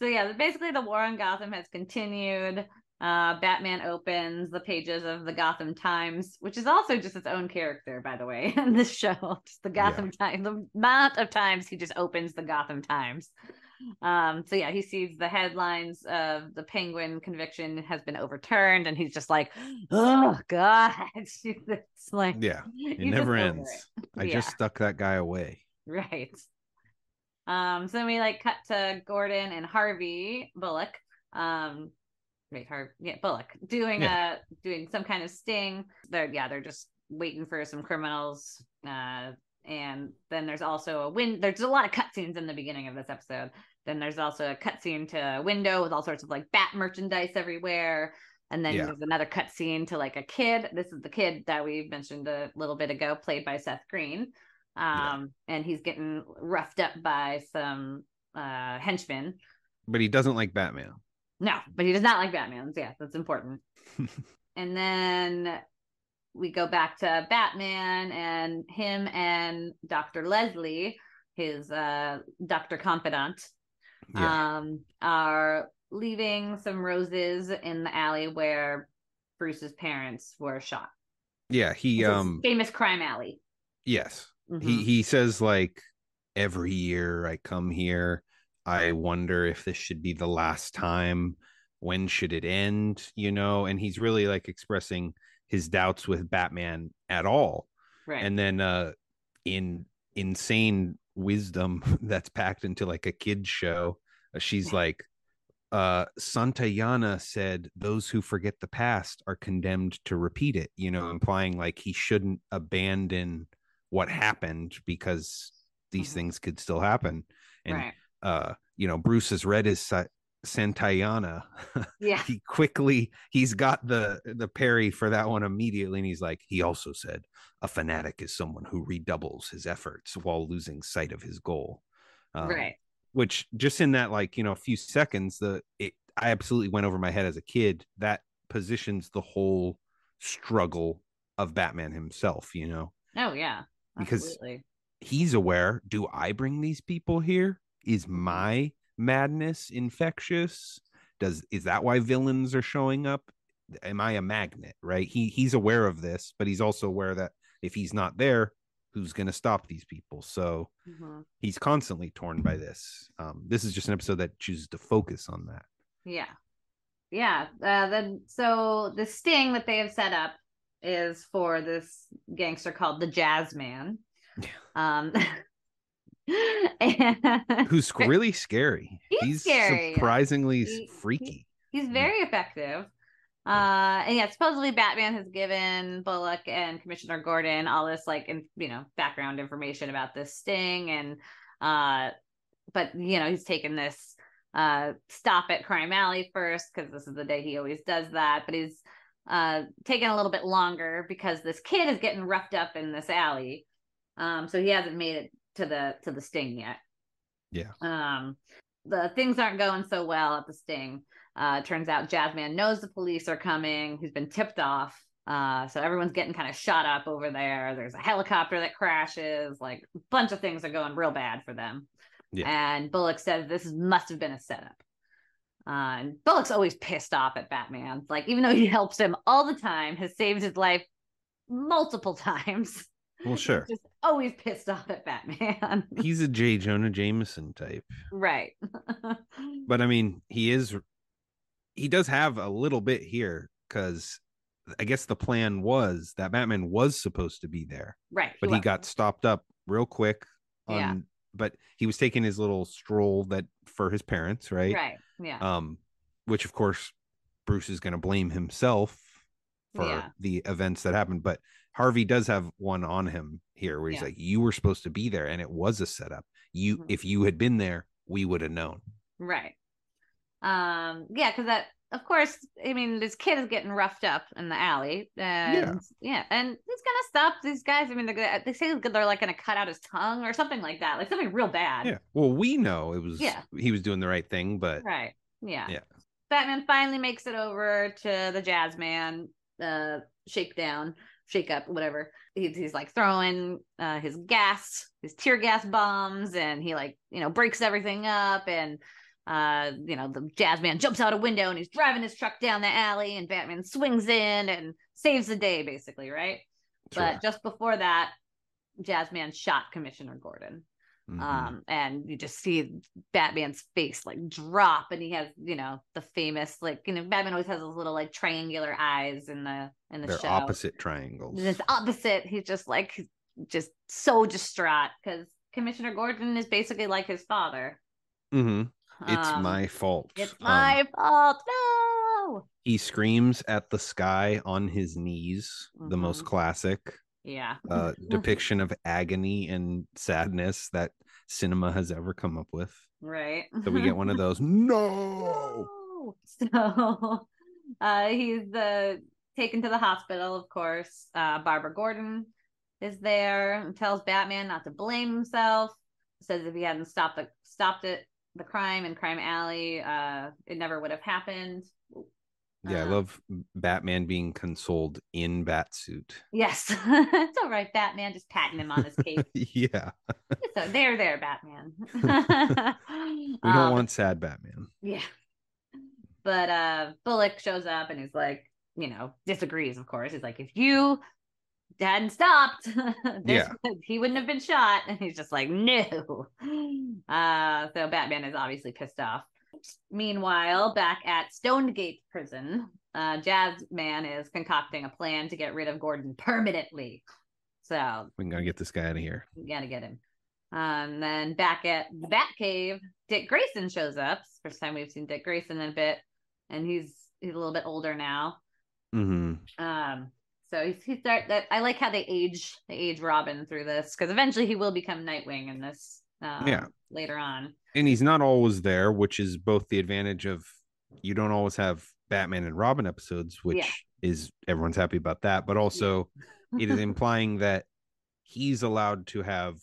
so yeah, basically the war on Gotham has continued. Uh, Batman opens the pages of the Gotham Times, which is also just its own character, by the way, in this show. Just the Gotham Times, the amount of times he just opens the Gotham Times. Um, so yeah, he sees the headlines of the Penguin conviction has been overturned, and he's just like, "Oh God!" [laughs] it's like, Yeah. [laughs] It never ends. it. I Yeah. just stuck that guy away. Right. Um, so then we like cut to Gordon and Harvey Bullock. Um, wait, Har yeah, Bullock doing uh doing some kind of sting. They're yeah, they're just waiting for some criminals. Uh, and then there's also a win. There's a lot of cutscenes in the beginning of this episode. Then there's also a cutscene to a window with all sorts of like bat merchandise everywhere. And then Yeah. there's another cutscene to like a kid. This is the kid that we mentioned a little bit ago, played by Seth Green. Um, and he's getting roughed up by some uh henchmen. But he doesn't like Batman. No, but he does not like Batman's. Yeah, that's important. [laughs] and then we go back to Batman and him and Dr. Leslie, his uh Dr. Confidant, Yeah. um, are leaving some roses in the alley where Bruce's parents were shot. yeah. He um famous crime alley. yes. Mhm. He he says like every year I come here, I wonder if this should be the last time. When should it end? You know, and he's really like expressing his doubts with Batman at all. Right. And then uh in insane wisdom [laughs] that's packed into like a kid's show, uh, she's like uh Santayana said those who forget the past are condemned to repeat it, you know, implying like he shouldn't abandon what happened because these Mhm. things could still happen. And right. uh, you know, Bruce has read his Santayana. [laughs] Yeah. he quickly he's got the the parry for that one immediately, and he's like, he also said, a fanatic is someone who redoubles his efforts while losing sight of his goal. Um, right. which just in that like you know a few seconds the it i absolutely went over my head as a kid that positions the whole struggle of batman himself you know Oh yeah. because- he's aware do i bring these people here is my madness infectious does is that why villains are showing up am i a magnet right he he's aware of this but he's also aware that if he's not there who's going to stop these people so Mhm. he's constantly torn by this. Um, this is just an episode that chooses to focus on that. Yeah. Yeah. Uh, then so the sting that they have set up is for this gangster called the Jazz Man. [laughs] Um and [laughs] [laughs] Who's really scary. He's scary. surprisingly He- freaky. he's very effective. Uh and yeah, supposedly Batman has given Bullock and Commissioner Gordon all this like in, you know background information about this sting and uh but you know he's taken this uh stop at Crime Alley first because this is the day he always does that but he's uh taking a little bit longer because this kid is getting roughed up in this alley um so he hasn't made it to the to the sting yet Yeah. um the things aren't going so well at the sting uh, turns out Jazzman knows the police are coming. He's been tipped off. Uh, so everyone's getting kind of shot up over there. There's a helicopter that crashes. Like a bunch of things are going real bad for them. Yeah. And Bullock says this must have been a setup. Uh, and Bullock's always pissed off at Batman. Like even though he helps him all the time, has saved his life multiple [laughs] times. Well, sure. Just always pissed [laughs] off at Batman. He's a J. Jonah Jameson type. right. [laughs] But I mean, he is he does have a little bit here because I guess the plan was that Batman was supposed to be there, right. but he was. got stopped up real quick on Yeah. but he was taking his little stroll that for his parents, right? right. Yeah. um which of course bruce is going to blame himself for Yeah. the events that happened but harvey does have one on him here where he's Yeah. like you were supposed to be there and it was a setup you Mhm. if you had been there we would have known Right. Um, yeah, because that of course, I mean, this kid is getting roughed up in the alley. And yeah, and he's gonna stop these guys. I mean, they're gonna, they say they're like gonna cut out his tongue or something like that, like something real bad. yeah well we know it was Yeah. he was doing the right thing but Right. Yeah. Yeah. Batman finally makes it over to the jazz man, uh, shakedown, shake up, whatever. He's, he's like throwing uh, his gas, his tear gas bombs, and he like, you know, breaks everything up. And, uh, you know, the jazz man jumps out a window and he's driving his truck down the alley, and Batman swings in and saves the day, basically, right? Sure. But just before that, Jazzman shot Commissioner Gordon Mhm. um and you just see batman's face like drop and he has you know the famous like you know batman always has those little like triangular eyes in the in the they're show. opposite triangles. It's opposite. He's just like just so distraught because commissioner gordon is basically like his father. Mm-hmm. it's Um, my fault. it's Um, my fault. No! he screams at the sky on his knees the most Mhm. classic yeah uh, [laughs] depiction of agony and sadness that cinema has ever come up with. right So we get one of [laughs] those. No. No. [laughs] So uh, he's uh, taken to the hospital, of course. Uh, Barbara Gordon is there and tells Batman not to blame himself. Says if he hadn't stopped the stopped it, the crime in Crime Alley, uh, it never would have happened. Yeah, I Um, love Batman being consoled in Batsuit. Yes, [laughs] it's all right, Batman. Just patting him on his cape. [laughs] yeah, so there, there, Batman. [laughs] we don't Um, want sad Batman. Yeah. But uh Bullock shows up and he's like, you know, disagrees, of course. He's like, if you hadn't stopped, this, Yeah. he wouldn't have been shot. And he's just like, no. [gasps] Uh, so Batman is obviously pissed off. Meanwhile, back at Stonegate Prison, uh, Jazz Man is concocting a plan to get rid of Gordon [laughs] permanently. So We gotta get this guy out of here. we gotta get him. Um, then back at the Batcave, Dick Grayson shows up. First time we've seen Dick Grayson in a bit, and he's he's a little bit older now. hmm Um, so he's he start that I like how they age they age Robin through this because eventually he will become Nightwing in this. Um, Yeah. Later on. And he's not always there, which is both the advantage of you don't always have Batman and Robin episodes, which Yeah. is everyone's happy about that, but also it is [laughs] implying that he's allowed to have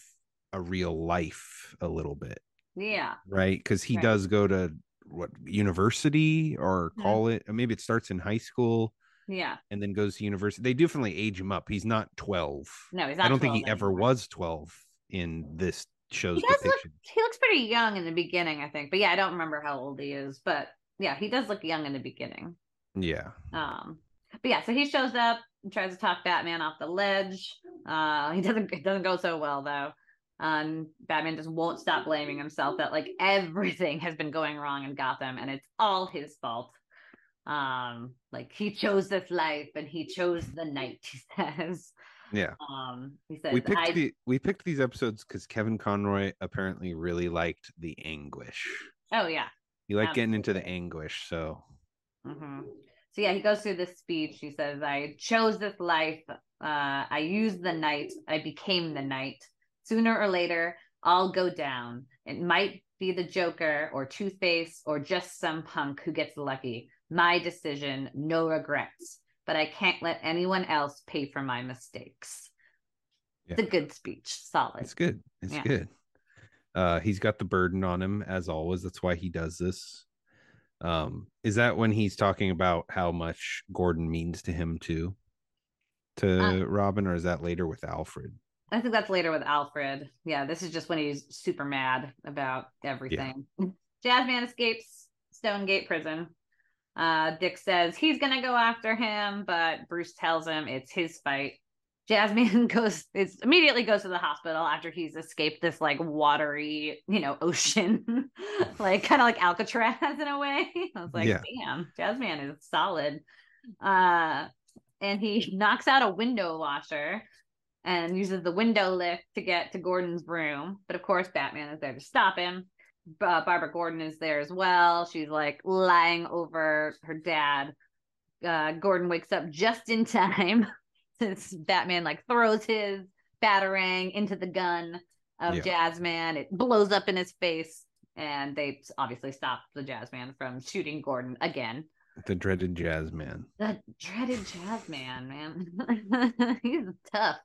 a real life a little bit, yeah. right? Because he Right. does go to what university or Mhm. call it, or maybe it starts in high school Yeah. and then goes to university. They definitely age him up. He's not 12. No, he's not. I don't think he 12 ever was 12 in this show's He does look. He looks pretty young in the beginning, I think. But yeah, I don't remember how old he is. But yeah, he does look young in the beginning. Yeah. Um, but yeah, so he shows up and tries to talk Batman off the ledge. Uh, he [laughs] doesn't. It doesn't go so well though. Um, Batman just won't stop blaming himself that like everything has been going wrong in Gotham and it's all his fault. Um, like he chose this life and he chose the night. [laughs] He says. Yeah. Um, he says, we picked the we picked these episodes because Kevin Conroy apparently really liked the anguish. "Oh yeah." He liked getting into the anguish. So hmm So yeah, he goes through this speech. He says, "I chose this life. Uh, I used the night. I became the night. Sooner or later, I'll go down. It might be the Joker or Two Face or just some punk who gets lucky. My decision, no regrets. But I can't let anyone else pay for my mistakes." It's a good speech. Solid. it's good. It's Yeah. good. Uh he's got the burden on him as always. That's why he does this. Um, is that when he's talking about how much Gordon means to him too? To Uh, Robin, or is that later with Alfred? I think that's later with Alfred. Yeah, this is just when he's super mad about everything. [laughs] Jazzman escapes Stonegate prison. Uh, Dick says he's gonna go after him, but Bruce tells him it's his fight. Jazzman [laughs] goes is immediately goes to the hospital after he's escaped this like watery, you know, [laughs] ocean, [laughs] like kind of like Alcatraz in a way. I was like, Yeah. damn, Jazzman is solid. Uh, and he knocks out a window washer and uses the window lift to get to Gordon's room. But of course, Batman is there to stop him. Uh, Barbara Gordon is there as well. She's like lying over her dad. Uh, Gordon wakes up just in time [laughs] since Batman like throws his batarang into the gun of Yeah. Jazzman. It blows up in his face, and they obviously stop the Jazzman from shooting Gordon again. The dreaded Jazzman. The dreaded Jazzman, man, man. [laughs] He's tough.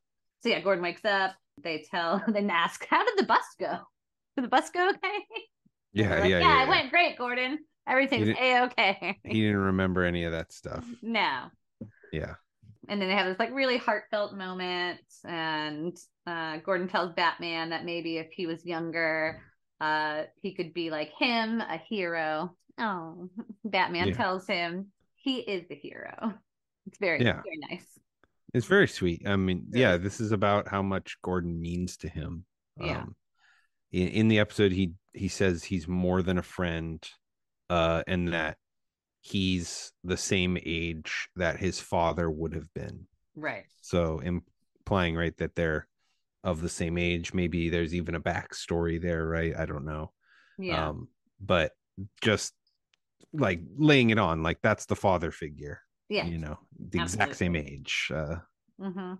So yeah, Gordon wakes up. They tell, [laughs] they ask, "How did the bus go? Did the bus go [laughs] okay?" Yeah, like, yeah, yeah, yeah. it went great, Gordon. Everything's a okay. He didn't remember any of that stuff. [laughs] no. Yeah. And then they have this like really heartfelt moment, and uh, Gordon tells Batman that maybe if he was younger, uh, he could be like him, a hero. Oh, [laughs] Batman Yeah. tells him he is the hero. It's very, Yeah. very nice. It's very sweet. I mean, yeah, this is about how much Gordon means to him. Yeah. In, in the episode, he he says he's more than a friend, uh, and that he's the same age that his father would have been. Right. So implying right that they're of the same age. Maybe there's even a backstory there, right? I don't know. Yeah. Um, but just like laying it on, like that's the father figure. yeah. You know, the exact same age. Uh, hmm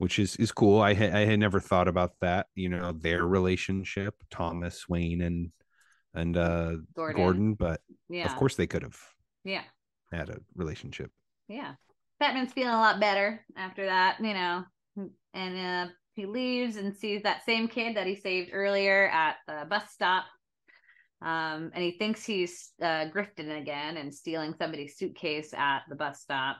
which is is cool. I had I had never thought about that. You know, their relationship, Thomas Wayne and and uh Gordon. Gordon, but Yeah. of course they could have Yeah. had a relationship. Yeah. Batman's feeling a lot better after that, you know. And uh he leaves and sees that same kid that he saved earlier at the bus stop. Um, and he thinks he's uh, grifting again and stealing somebody's suitcase at the bus stop.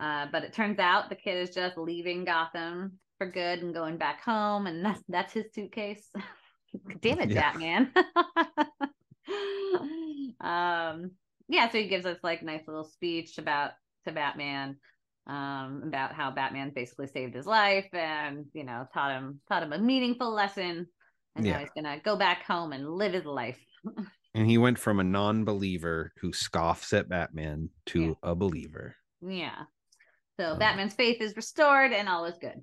Uh, but it turns out the kid is just leaving Gotham for good and going back home, and that's that's his suitcase. [laughs] Damn it, Yeah. Batman. [laughs] um, yeah, so he gives us like nice little speech about to Batman, um, about how Batman basically saved his life and you know taught him taught him a meaningful lesson. and now he's gonna go back home and live his life. [laughs] And he went from a non-believer who scoffs at Batman to Yeah. a believer. Yeah. So Um, Batman's faith is restored and all is good.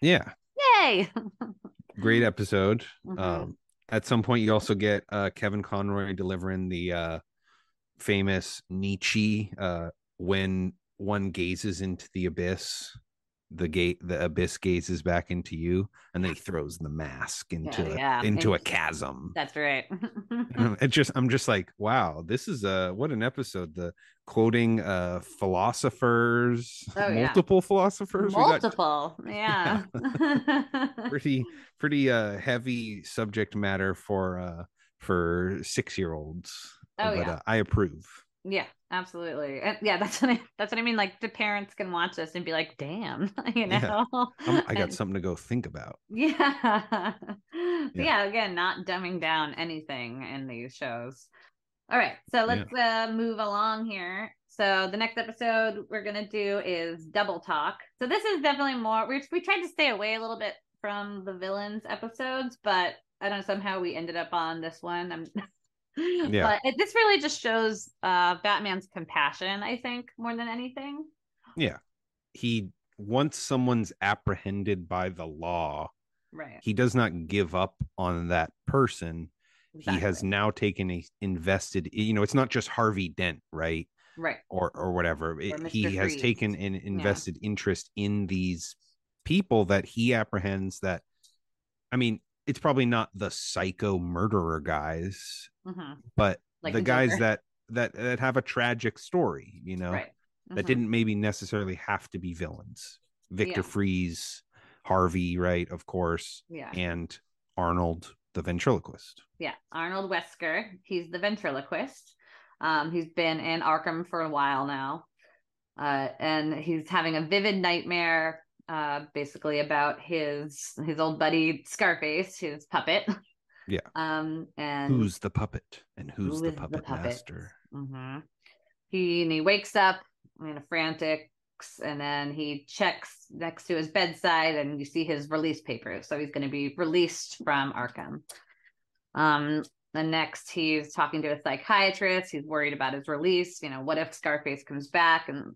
Yeah, Yay! [laughs] great episode. Mhm. Um, at some point, you also get uh, Kevin Conroy delivering the uh, famous Nietzsche uh, when one gazes into the abyss, the gate, the abyss gazes back into you, and then he throws the mask into a, yeah, into a chasm. That's right. [laughs] It just I'm just like, wow, this is a what an episode. The quoting uh philosophers, Oh, yeah. multiple philosophers. We got Multiple. [laughs] Yeah. [laughs] pretty pretty uh heavy subject matter for uh for six year olds. Oh, but yeah. uh, I approve. yeah, absolutely. And yeah, [laughs] that's what I that's what I mean. Like the parents can watch this and be like, damn, [laughs] you know. I'm, I got And- something to go think about. Yeah. [laughs] Yeah. yeah. again, not dumbing down anything in these shows. All right, so let's uh move along here. So the next episode we're gonna do is double talk. So this is definitely more we we tried to stay away a little bit from the villains episodes, but I don't know somehow we ended up on this one. I'm Yeah. But it, this really just shows uh Batman's compassion, I think, more than anything. Yeah. He once someone's apprehended by the law, Right. he does not give up on that person. He has now taken a invested, you know, it's not just Harvey Dent, right? right. or or whatever. Mr. he has taken an invested interest in these people that he apprehends that I mean, it's probably not the psycho murderer guys, hmm but Like the guys Joker. that that that have a tragic story, you know, Right. that Mhm. didn't maybe necessarily have to be villains. Victor Yeah. Freeze, Harvey, right, of course, Yeah. and Arnold the ventriloquist. Yeah, Arnold Wesker. He's the ventriloquist. Um, he's been in Arkham for a while now, uh, and he's having a vivid nightmare, uh, basically about his his old buddy Scarface, his puppet. [laughs] Yeah. Um, and Who's the puppet and who's Who the is the puppet puppet? master? hmm He and he wakes up in a frantic, and then he checks next to his bedside, and you see his release papers. So he's going to be released from Arkham. Um, the next he's talking to a psychiatrist. He's worried about his release. You know, what if Scarface comes back and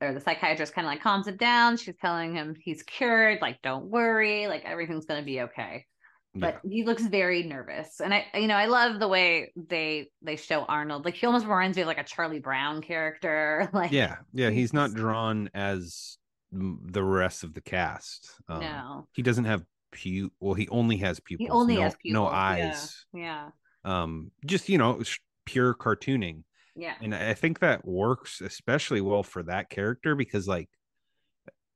or the psychiatrist kind of like calms him down. She's telling him he's cured. Like, don't worry. Like everything's going to be okay but he looks very nervous. And i you know i love the way they they show arnold. Like he almost reminds me of like a charlie brown character [laughs] like yeah yeah he's not drawn as the rest of the cast. Um, no. he doesn't have pu well he only has pupils he only no, has pupils, no eyes. yeah. Um just you know pure cartooning. Yeah. And I think that works especially well for that character because like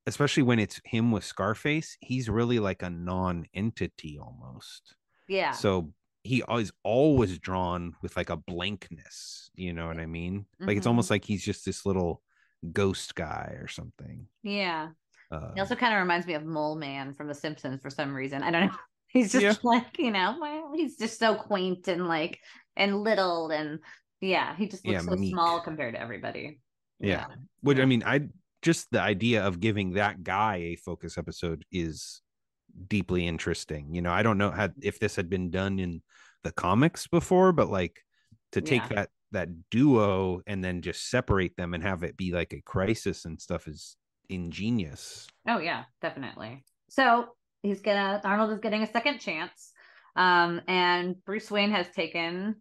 especially when it's him with scarface he's really like a non-entity almost. Yeah. So he is always drawn with like a blankness you know what i mean? Like it's almost like he's just this little ghost guy or something. Yeah. Uh, he also kind of reminds me of mole man from the simpsons for some reason. I don't know. [laughs] He's just Yeah. like you know well, he's just so quaint and like and little and yeah he just Yeah, looks so meek. small compared to everybody. Yeah. which Yeah. i mean i just the idea of giving that guy a focus episode is deeply interesting you know i don't know had if this had been done in the comics before but like to take Yeah. that that duo and then just separate them and have it be like a crisis and stuff is ingenious Oh yeah, definitely. So he's gonna Arnold is getting a second chance. Um, and Bruce Wayne has taken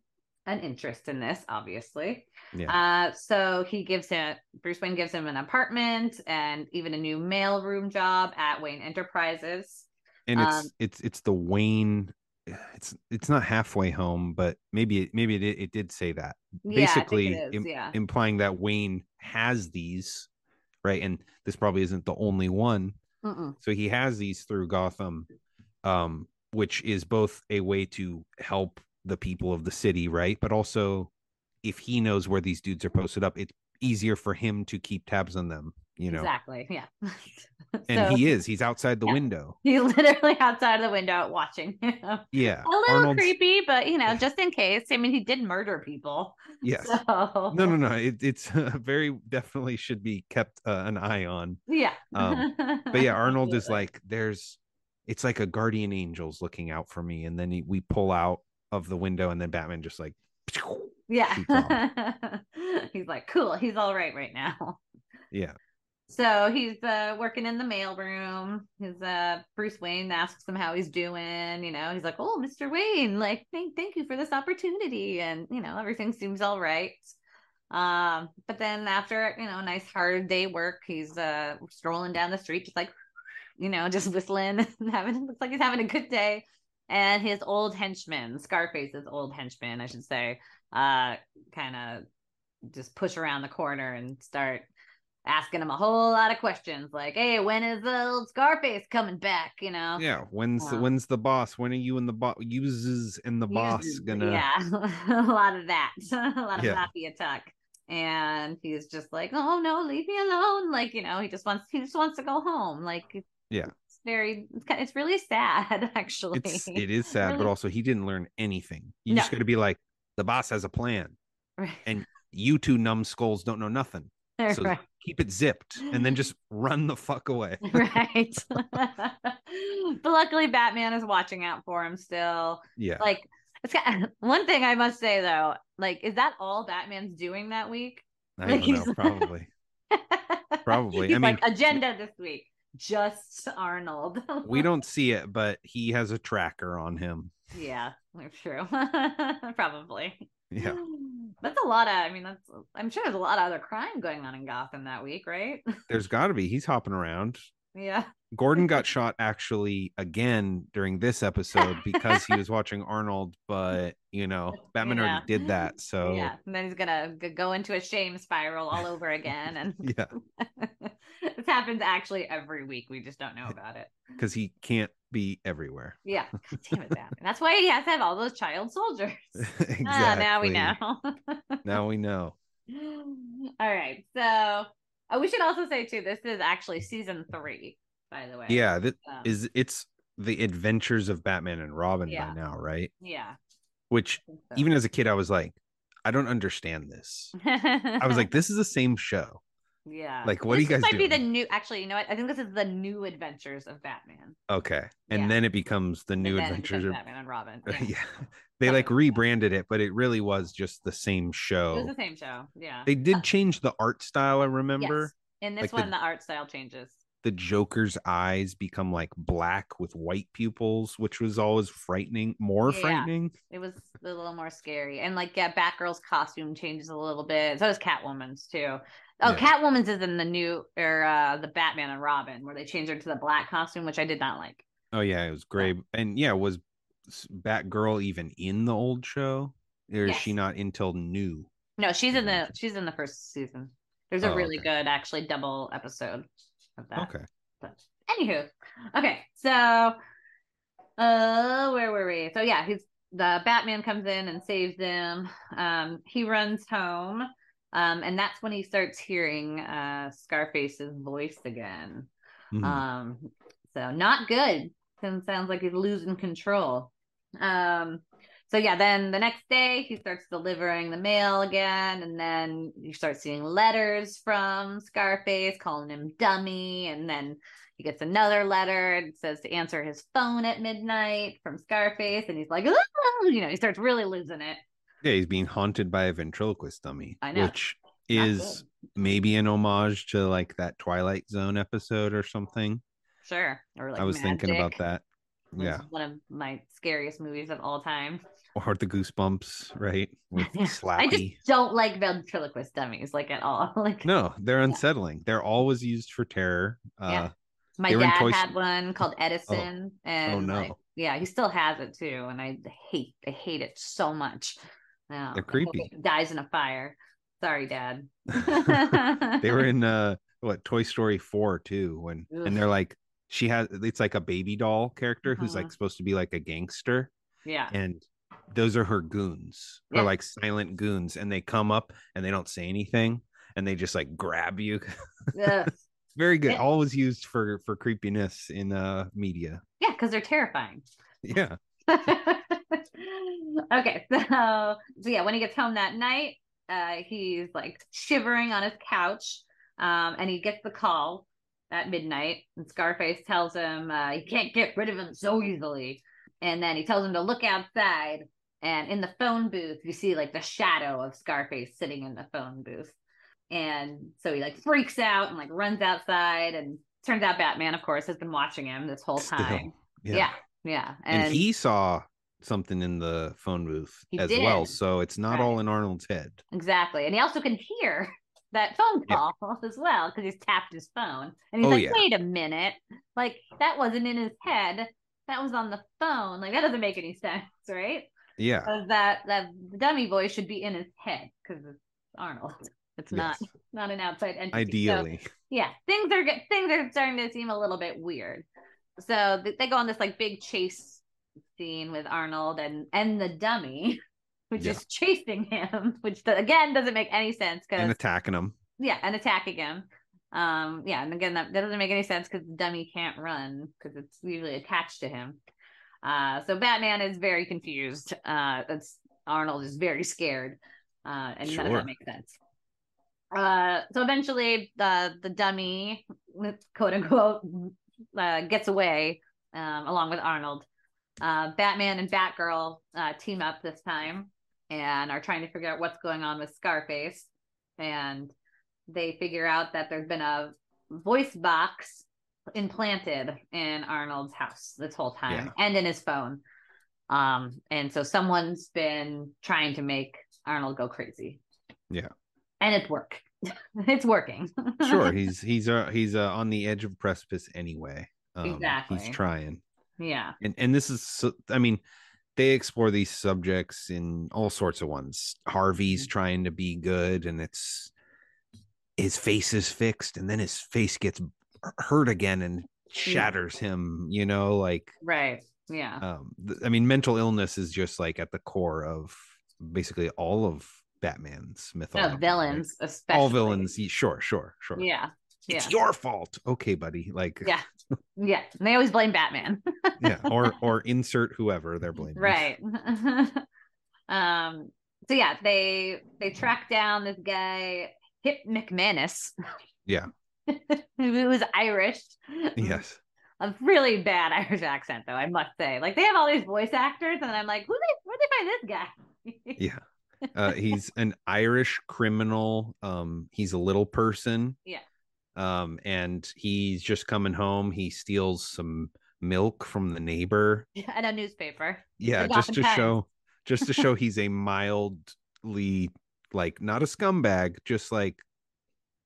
an interest in this, obviously. yeah Uh, so he gives him Bruce Wayne gives him an apartment and even a new mailroom job at Wayne Enterprises. and it's um, it's it's the wayne it's it's not halfway home but maybe it maybe it, it did say that Yeah, basically it is, im- yeah. implying that wayne has these right and this probably isn't the only one Mm-mm. so he has these through gotham um which is both a way to help the people of the city right but also if he knows where these dudes are posted up it's easier for him to keep tabs on them you know Exactly. Yeah. [laughs] and So he is he's outside the Yeah. window [laughs] he's literally outside of the window watching. yeah a little Arnold's- creepy, but you know, [laughs] just in case. I mean, he did murder people. yes So no no no it, it's very definitely should be kept uh, an eye on Yeah. Um, but yeah arnold is like there's it's like a guardian angel's looking out for me and then he, we pull out of the window and then batman just like Yeah. [laughs] He's like, cool. He's all right right now. yeah So he's uh, working in the mailroom. His uh, Bruce Wayne asks him how he's doing. You know, he's like, "Oh, Mr. Wayne, like, thank thank you for this opportunity," and you know, everything seems all right. Um, but then after you know, a nice hard day work, he's uh strolling down the street, just like, you know, just whistling [laughs] and having looks like he's having a good day. And his old henchman, Scarface's old henchman, I should say, uh, kind of just push around the corner and start asking him a whole lot of questions like hey when is the old scarface coming back? You know? Yeah when's the when's the boss? When are you and the boss uses and the boss gonna yeah. [laughs] A lot of that. [laughs] A lot of Yeah. mafia talk. And he's just like oh no leave me alone. Like you know he just wants he just wants to go home. Like Yeah. Very it's, really sad [laughs] actually. It's it is sad but also he didn't learn anything. You just No. gotta be like the boss has a plan. Right, and you two numbskulls don't know nothing. [laughs] So right. keep it zipped and then just run the fuck away. [laughs] Right. But luckily batman is watching out for him still. Yeah. Like it's got, one thing i must say though like is that all batman's doing that week? I like don't know probably. Probably. He's I like mean- agenda this week just arnold. We [laughs] don't see it but he has a tracker on him. Yeah that's [laughs] true. [laughs] Probably. Yeah. [gasps] That's a lot of i mean that's i'm sure there's a lot of other crime going on in gotham that week right? There's got to be. He's hopping around yeah Gordon got shot actually again during this episode because he was watching Arnold, but you know, [laughs] Batman Yeah. already did that. So yeah and then he's gonna go into a shame spiral all over again and [laughs] yeah, [laughs] this happens actually every week. We just don't know about it. because he can't be everywhere. Yeah. God damn it, Batman. That's why he has to have all those child soldiers. exactly. Ah, now we know. Now we know. all right. So oh, we should also say too, this is actually season three, by the way. Yeah, that Um, is it's the adventures of Batman and Robin Yeah. by now, right? yeah. Which so. even as a kid, I was like, I don't understand this. I was like, this is the same show. [laughs] yeah. like, what are you guys might be the new. Actually, you know what? I think this is the new adventures of Batman. Okay. And Yeah. then it becomes the new adventures of Batman and Robin. [laughs] yeah. Yeah. They like Something like that. rebranded it, but it really was just the same It was show. the same show. Yeah. They Uh, did change the art style, I remember. Yes. In this like one, the art style changes. The Joker's eyes become like black with white pupils, which was always frightening, more Yeah. frightening. It was a little more scary. And like yeah, Batgirl's costume changes a little bit. So does Catwoman's too. Oh, Yeah. Catwoman's is in the new or uh the Batman and Robin where they changed her to the black costume, which I did not like. Oh yeah, it was gray. And yeah, was Batgirl even in the old show? Or is she not until new? No, she's in the she's in the first season. There's a Oh, really okay. good actually double episode of that. Okay. But anywho, okay, so uh, where were we? So yeah, he's the Batman comes in and saves them. Um, he runs home, um, and that's when he starts hearing uh Scarface's voice again. Mhm. Um, so not good. Sounds like he's losing control. Um, so yeah, then the next day he starts delivering the mail again, and then you start seeing letters from Scarface calling him dummy, and then he gets another letter and says to answer his phone at midnight from Scarface, and he's like, you know, he starts really losing it. yeah, he's being haunted by a ventriloquist dummy, I know. which is maybe an homage to like that Twilight Zone episode or something. Sure. Or like I was thinking about that. Yeah. one of my scariest movies of all time. Or the goosebumps, right? With Yeah. [laughs] I just don't like ventriloquist dummies like at all. [laughs] Like No, they're unsettling. They're always used for terror. Uh Yeah. my they were in dad Toy had one called Edison, and oh, no. like, yeah, he still has it too, and I hate I hate it so much. No, They're creepy. Dies in a fire. Sorry, Dad. [laughs] they were in uh what Toy Story 4 too when Ugh. and they're like she has it's like a baby doll character who's Mhm. like supposed to be like a gangster yeah. and those are her goons Yeah. her like silent goons and they come up and they don't say anything and they just like grab you [laughs] yeah very good Yeah. always used for for creepiness in uh media yeah, because they're terrifying. yeah [laughs] okay, [laughs] so so yeah, when he gets home that night, uh, he's like shivering on his couch, um, and he gets the call at midnight, and Scarface tells him uh, he can't get rid of him so easily. And then he tells him to look outside. And in the phone booth, you see like the shadow of Scarface sitting in the phone booth. And so he like freaks out and like runs outside. And turns out Batman, of course, has been watching him this whole time. Yeah. Yeah. Yeah. And, he saw something in the phone booth as well. So it's not Right. all in Arnold's head. Exactly. And he also can hear that phone Yeah. call [laughs] as well because he's tapped his phone. And he's Oh, like, yeah. wait a minute. Like, that wasn't in his head. That was on the phone. Like, that doesn't make any sense, right? Yeah. Because that, that dummy voice should be in his head because it's Arnold. It's not Yes. not an outside entity. So, Ideally. yeah, things are get- things are starting to seem a little bit weird. So they go on this like big chase scene with Arnold and and the dummy, [laughs] which Yeah. is chasing him, [laughs] which again doesn't make any sense and because attacking him. yeah, and attacking him. Um, yeah, and again that, that doesn't make any sense because the dummy can't run because it's usually attached to him. Uh, so Batman is very confused. Uh, that's Arnold is very scared, uh, and none of that makes sense. Uh, so eventually, the the dummy, quote unquote, uh, gets away um, along with Arnold. Uh, Batman and Batgirl uh, team up this time and are trying to figure out what's going on with Scarface. And they figure out that there's been a voice box implanted in Arnold's house this whole time and in his phone. Um, and so someone's been trying to make Arnold go crazy. Yeah. And it's work. [laughs] it's working. [laughs] Sure, he's he's uh he's uh, on the edge of precipice anyway. Um, Exactly. He's trying, yeah. and and this is so, I mean, they explore these subjects in all sorts of ones. Mm-hmm. Harvey's trying to be good, and it's his face is fixed, and then his face gets hurt again and shatters him. You know, like Right. Yeah. um i mean mental illness is just like at the core of basically all of batman's mythology No, right? villains, especially. all villains sure sure sure Yeah. it's yeah. your fault okay buddy like Yeah. Yeah. And they always blame Batman. [laughs] yeah or or [laughs] insert whoever they're blaming right. [laughs] um. So yeah, they they track down this guy, Hip McManus. Yeah. who was Irish. yes A really bad Irish accent, though I must say. Like they have all these voice actors, and I'm like, who they where they find this guy? yeah uh he's an irish criminal um he's a little person Yeah. Um and he's just coming home he steals some milk from the neighbor [laughs] and a newspaper. yeah just to show just to [laughs] show he's a mildly like not a scumbag just like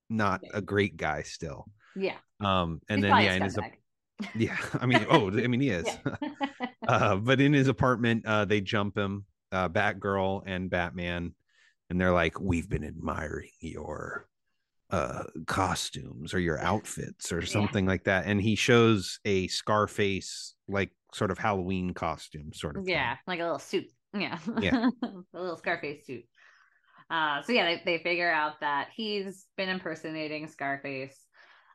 not a great guy still Yeah. um and He's then yeah a in his yeah [laughs] i mean oh i mean he is Yeah. uh but in his apartment uh they jump him uh batgirl and batman and they're like we've been admiring your uh costumes or your outfits or Yeah. something like that and he shows a scarface like sort of halloween costume sort of thing. Yeah, like a little suit. Yeah. Yeah. [laughs] a little Scarface suit. Uh, so yeah, they, they figure out that he's been impersonating Scarface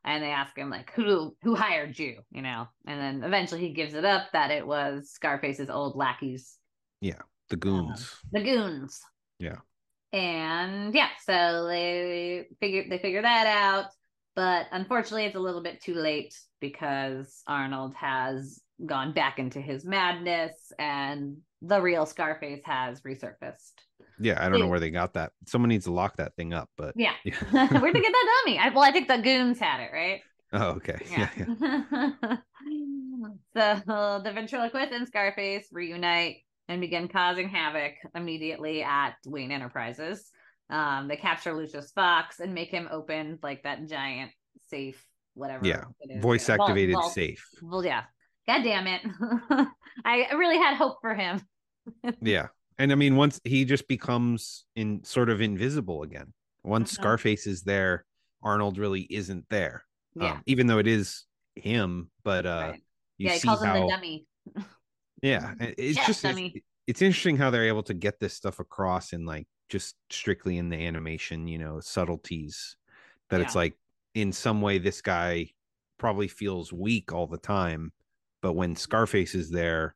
and they ask him like who who hired you, you know? And then eventually he gives it up that it was Scarface's old lackeys, Yeah, the goons the goons. Yeah. And yeah, so they figure they figure that out, but unfortunately it's a little bit too late because Arnold has gone back into his madness and the real Scarface has resurfaced. yeah i don't know where they got that someone needs to lock that thing up but Yeah. [laughs] yeah [laughs] Where'd they get that dummy? I, well, I think the goons had it, right? oh okay [laughs] yeah, yeah. so the ventriloquist and Scarface reunite and begin causing havoc immediately at Wayne Enterprises. Um, they capture Lucius Fox and make him open like that giant safe, whatever. Yeah, voice activated vault- safe Well, yeah. God damn it. [laughs] I really had hope for him. [laughs] Yeah. And I mean, once he just becomes in sort of invisible again. Once Mhm. Scarface is there, Arnold really isn't there. Yeah. Um, even though it is him, but uh Right. you yeah, he see calls him how the dummy. [laughs] yeah, it's Yes, just it's, dummy. it's interesting how they're able to get this stuff across in like just strictly in the animation, you know, subtleties that it's like in some way this guy probably feels weak all the time, but when Scarface is there,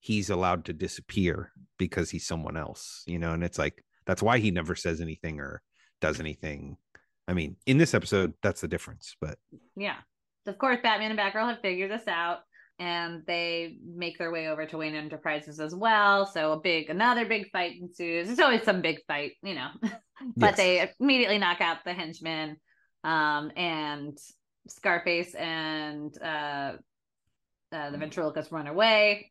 he's allowed to disappear because he's someone else, you know, and it's like that's why he never says anything or does anything. I mean, in this episode, that's the difference, but Yeah. of course, Batman and Batgirl have figured this out and they make their way over to Wayne Enterprises as well. So a big, another big fight ensues. There's always some big fight, you know, [laughs] but Yes. they immediately knock out the henchmen. Um, and Scarface and uh, uh, the ventriloquist run away.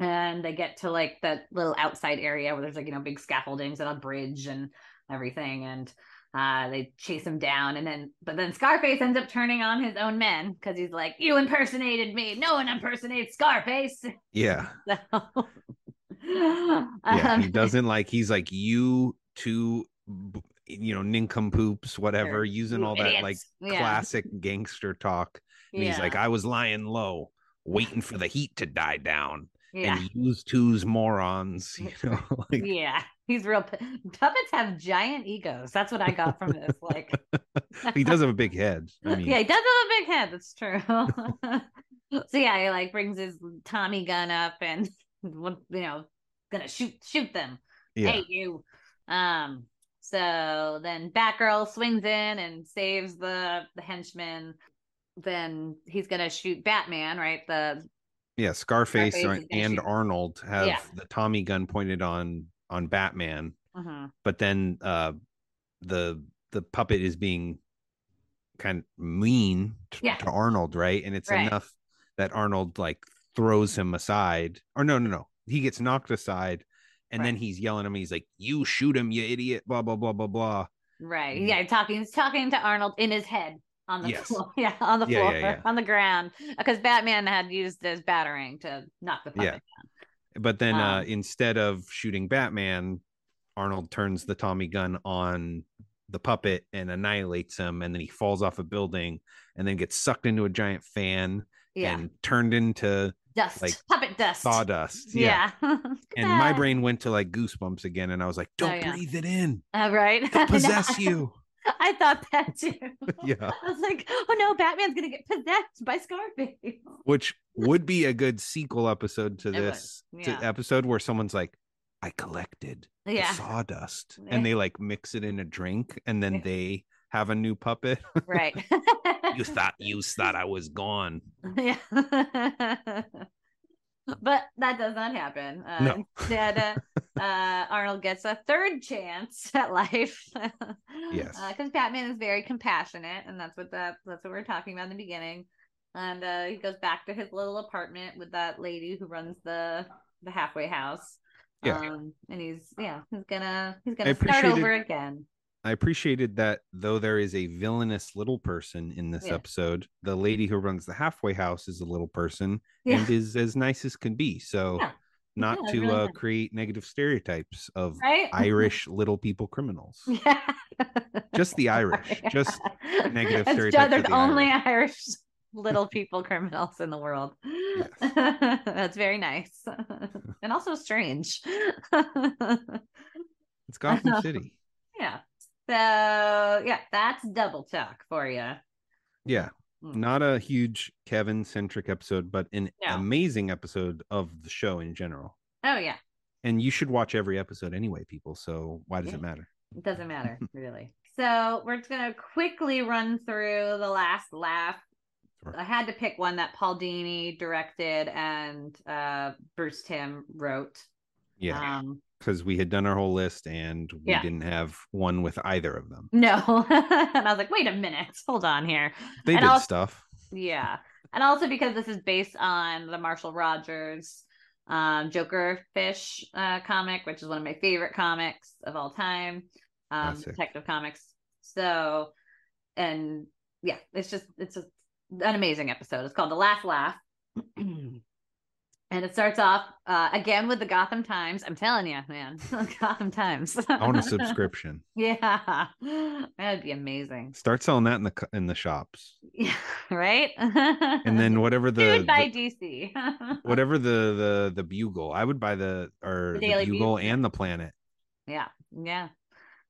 And they get to like that little outside area where there's like, you know, big scaffoldings and a bridge and everything. And uh, they chase him down. And then, but then Scarface ends up turning on his own men because he's like, You impersonated me. No one impersonates Scarface. Yeah. [laughs] So, Yeah. um, he doesn't like, he's like, you two, you know, nincompoops, whatever, Sure. using all that like. Yeah. classic gangster talk. And he's like, I was lying low, waiting for the heat to die down. Yeah. And use two's morons, [laughs] you know, [laughs] like yeah, he's real. pu- Puppets have giant egos. That's what I got from this. Like, [laughs] he does have a big head. I mean, yeah, he does have a big head. That's true. so yeah, he like brings his Tommy gun up and you know gonna shoot shoot them. yeah, Hey you. Um. So then Batgirl swings in and saves the the henchman. Then he's gonna shoot Batman, right? The yeah. Scarface, Scarface is and Arnold have Yeah. the Tommy gun pointed on on Batman, mhm. but then uh the the puppet is being kind of mean to, Yeah. to Arnold, right? And it's Right. enough that Arnold like throws him aside, or no, no, no, he gets knocked aside, and then he's yelling at him. He's like, "You shoot him, you idiot!" Blah blah blah blah blah. Right. Yeah, talking he's talking to Arnold in his head on the Yes. floor. [laughs] Yeah, on the Yeah, floor, yeah, yeah. on the ground. Because Batman had used his batarang to knock the puppet Yeah. down. But then uh, Um, instead of shooting Batman, Arnold turns the Tommy gun on the puppet and annihilates him, and then he falls off a building and then gets sucked into a giant fan and turned into dust. like, puppet dust. sawdust. Yeah. Yeah. [laughs] And my brain went to like goosebumps again, and I was like, Oh, "Don't yeah. breathe it in, Uh, right. It'll [laughs] possess you." [laughs] I thought that too. [laughs] Yeah. I was like, oh no, Batman's gonna get possessed by Scarface. Which would be a good sequel episode to It this to episode where someone's like, "I collected Yeah. sawdust," Yeah. and they like mix it in a drink, and then Yeah. they have a new puppet. Right. [laughs] you thought you thought I was gone. yeah. But that does not happen. Uh, No. Instead, uh, [laughs] uh, Arnold gets a third chance [laughs] at life. [laughs] Yes. Because Batman is very compassionate, and that's what that that's what we are talking about in the beginning. And uh, he goes back to his little apartment with that lady who runs the the halfway house. Yeah. Um, and he's yeah, he's gonna he's gonna start over again. I appreciated that though there is a villainous little person in this Yeah. episode, the lady who runs the halfway house is a little person Yeah. and is as nice as can be. So Yeah. not to really uh, create negative stereotypes of Right? [laughs] Irish little people criminals. [laughs] Yeah. Just the Irish. Just negative [laughs] It's stereotypes There's the only Irish. little people criminals in the world. That's very nice and also strange. It's Gotham City. yeah. So yeah, that's double talk for you. Yeah. Mm. Not a huge Kevin centric episode, but an No. amazing episode of the show in general. Oh yeah, And you should watch every episode anyway, people. So why does Yeah. it matter? it doesn't matter [laughs] really. So we're just gonna quickly run through the last laugh. Sure. I had to pick one that Paul Dini directed and uh, Bruce Timm wrote. Yeah. Um, because we had done our whole list and we Yeah. didn't have one with either of them. no, [laughs] and I was like, wait a minute, hold on here. They And did I'll- stuff. Yeah. And also because this is based on the Marshall Rogers um, Joker Fish uh, comic, which is one of my favorite comics of all time, um, Classic. Detective Comics. So, and yeah, it's just, it's a, an amazing episode. It's called The Last Laugh. [clears throat] And it starts off uh, again with the Gotham Times. I'm telling you, man, [laughs] Gotham Times. I want a [laughs] subscription. yeah, that'd be amazing. Start selling that in the in the shops, Yeah, [laughs] right. and then whatever the, by the- DC. whatever the the the bugle, I would buy the or The the, bugle Bugle. and the planet. yeah, yeah.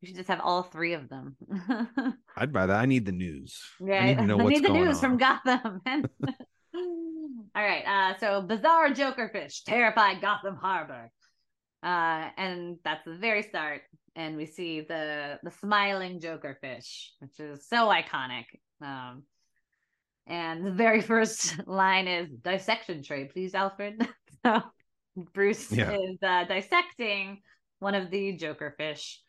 You should just have all three of them. I'd buy that. I need the news. right. I need to know what's need the news on. from Gotham. All right. Uh, so bizarre Jokerfish terrified Gotham Harbor. Uh, and that's the very start. And we see the the smiling Jokerfish, which is so iconic. Um, And the very [laughs] first line is dissection tray, please, Alfred. [laughs] so Bruce Yeah. is uh, dissecting one of the Joker fish.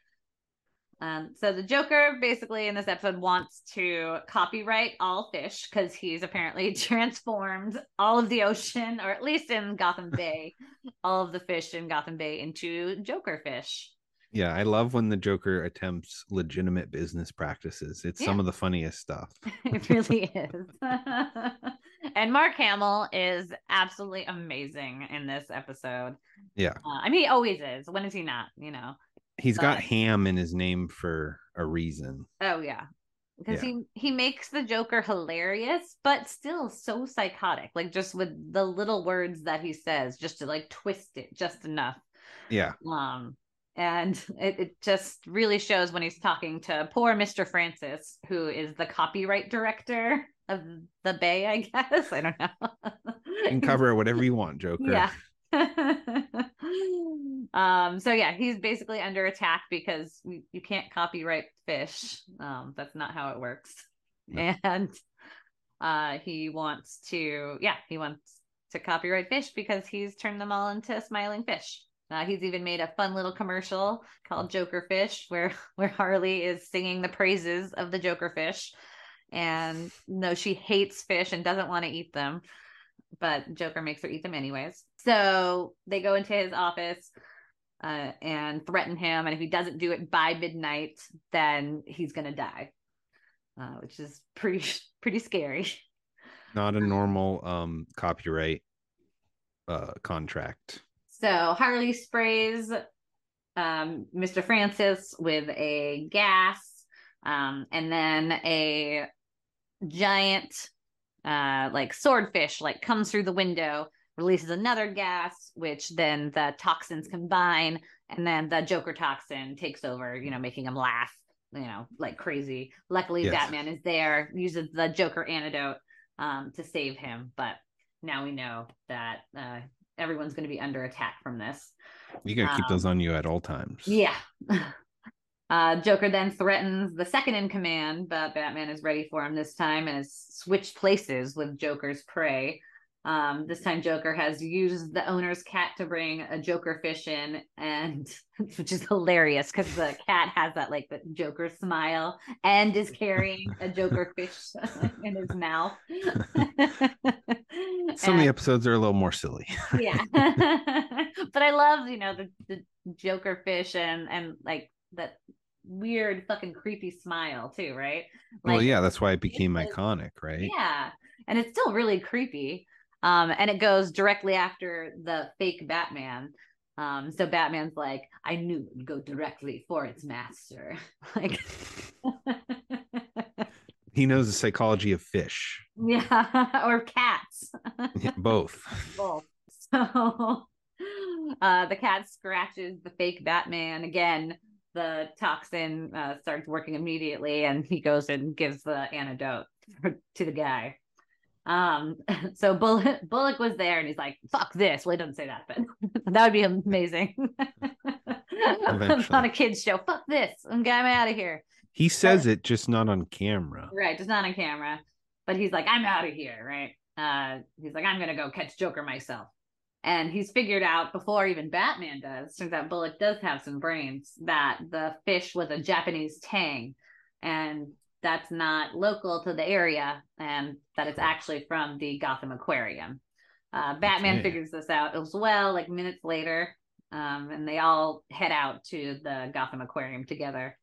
Um, so the Joker basically in this episode wants to copyright all fish because he's apparently [laughs] transformed all of the ocean, or at least in Gotham [laughs] Bay, all of the fish in Gotham Bay into Joker fish. Yeah, I love when the Joker attempts legitimate business practices. It's some of the funniest stuff. [laughs] it really is. and Mark Hamill is absolutely amazing in this episode. Yeah. Uh, I mean, he always is. When is he not? You know? He's got ham in his name for a reason. Oh yeah. Because Yeah. he he makes the Joker hilarious, but still so psychotic. Like just with the little words that he says, just to like twist it just enough. Yeah. Um, and it, it just really shows when he's talking to poor Mr. Francis, who is the copyright director of the Bay, I [laughs] guess. I don't know. You can cover whatever you want, Joker. Yeah. [laughs] um, so yeah, he's basically under attack because you, you can't copyright fish. Um, that's not how it works. No. And uh he wants to yeah, he wants to copyright fish because he's turned them all into smiling fish. Uh, he's even made a fun little commercial called Joker Fish, where [laughs] where Harley is singing the praises of the Joker fish, and no, she hates fish and doesn't want to eat them, but Joker makes her eat them anyways. So they go into his office uh, and threaten him, and if he doesn't do it by midnight, then he's gonna die, uh, which is pretty [laughs] pretty scary. Not a [laughs] normal um copyright uh contract. So Harley sprays um, Mr. Francis with a gas, um, and then a giant, uh, like swordfish, like comes through the window, releases another gas, which then the toxins combine, and then the Joker toxin takes over, you know, making him laugh, you know, like crazy. Luckily, Yes. Batman is there, uses the Joker antidote um, to save him, but now we know that uh, everyone's going to be under attack from this. You gotta keep Um, those on you at all times. Yeah. [laughs] Uh, Joker then threatens the second in command, but Batman is ready for him this time and has switched places with Joker's prey. Um, this time, Joker has used the owner's cat to bring a Joker fish in, and [laughs] which is hilarious because the cat has that like the Joker smile and is carrying a Joker [laughs] fish [laughs] in his mouth. Some of the episodes are a little more silly. yeah but i love you know the, the joker fish and and like that weird fucking creepy smile too right well, yeah, that's why it became was- iconic, right? yeah and it's still really creepy um and it goes directly after the fake batman um so batman's like i knew it would go directly for its master [laughs] like [laughs] He knows the psychology of fish. yeah [laughs] or cats Yeah, Both. both. So uh, the cat scratches the fake Batman again. The toxin uh, starts working immediately, and he goes and gives the antidote to the guy. Um, [laughs] so Bullock, [laughs] Bullock was there, and he's like, "Fuck this." Well, he doesn't say that, but [laughs] that would be amazing. On a kids show. Fuck this. I'm I'm out of here. He says it just not on camera. Right, just not on camera. But he's like, I'm out of here, right? Uh, he's like, I'm gonna go catch Joker myself. And he's figured out before even Batman does, turns out Bullock does have some brains, that the fish was a Japanese tang. And that's not local to the area, and that it's actually from the Gotham Aquarium. Uh, Batman Okay. figures this out as well, like minutes later. Um, and they all head out to the Gotham Aquarium together.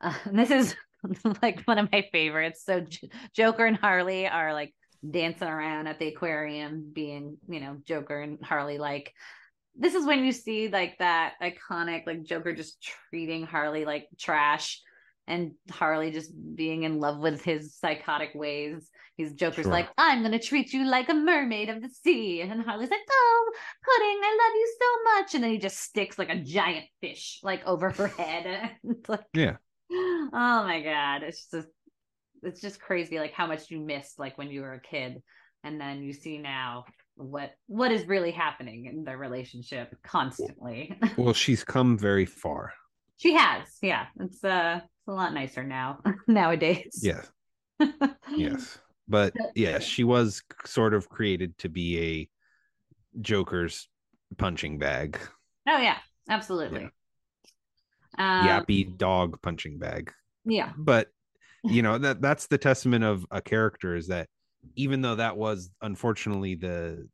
Uh, and [laughs] this is [laughs] like one of my favorites. So J- Joker and Harley are like dancing around at the aquarium, being you know Joker and Harley like. This is when you see like that iconic like Joker just treating Harley like trash, and Harley just being in love with his psychotic ways. He's Joker's Sure. like, I'm gonna treat you like a mermaid of the sea, and Harley's like, Oh, Pudding, I love you so much, and then he just sticks like a giant fish like over her head. [laughs] It's like, Yeah. [gasps] oh my god it's just it's just crazy like how much you missed like when you were a kid and then you see now what what is really happening in their relationship constantly [laughs] Well, she's come very far. she has yeah it's uh it's a lot nicer now [laughs] nowadays Yes. [laughs] Yes. But yeah, she was sort of created to be a Joker's punching bag, Oh yeah, absolutely. Um, yappy dog punching bag. yeah. But you know that that's the testament of a character is that even though that was unfortunately the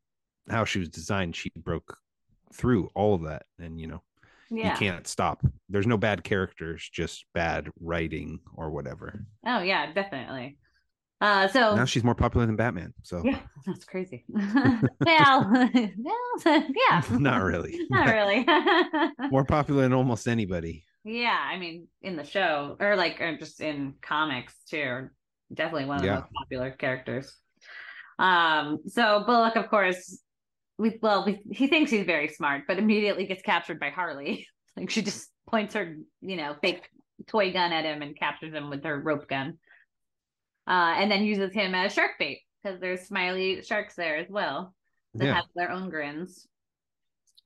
how she was designed, she broke through all of that, and you know Yeah. you can't stop. There's no bad characters, just bad writing or whatever. Oh yeah, definitely. Uh, so Now she's more popular than Batman, so yeah, [laughs] that's crazy. [laughs] well, [laughs] well, yeah, not really. not really. more popular than almost anybody. Yeah, I mean, in the show or like or just in comics too, definitely one of the most popular characters. Um, so Bullock, of course, we well, we, he thinks he's very smart, but immediately gets captured by Harley. [laughs] like she just points her, you know, fake toy gun at him and captures him with her rope gun. Uh, and then uses him as shark bait because there's smiley sharks there as well that Yeah. have their own grins.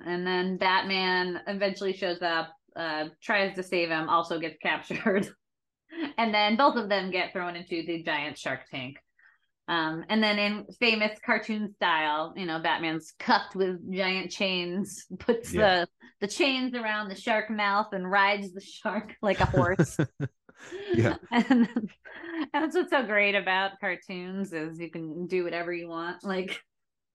And then Batman eventually shows up, uh, tries to save him, also gets captured. [laughs] and then both of them get thrown into the giant shark tank. Um, and then in famous cartoon style, you know, Batman's cuffed with giant chains, [laughs] puts Yeah. the the chains around the shark mouth and rides the shark [laughs] like a horse. Yeah. and, and that's what's so great about cartoons is you can do whatever you want. Like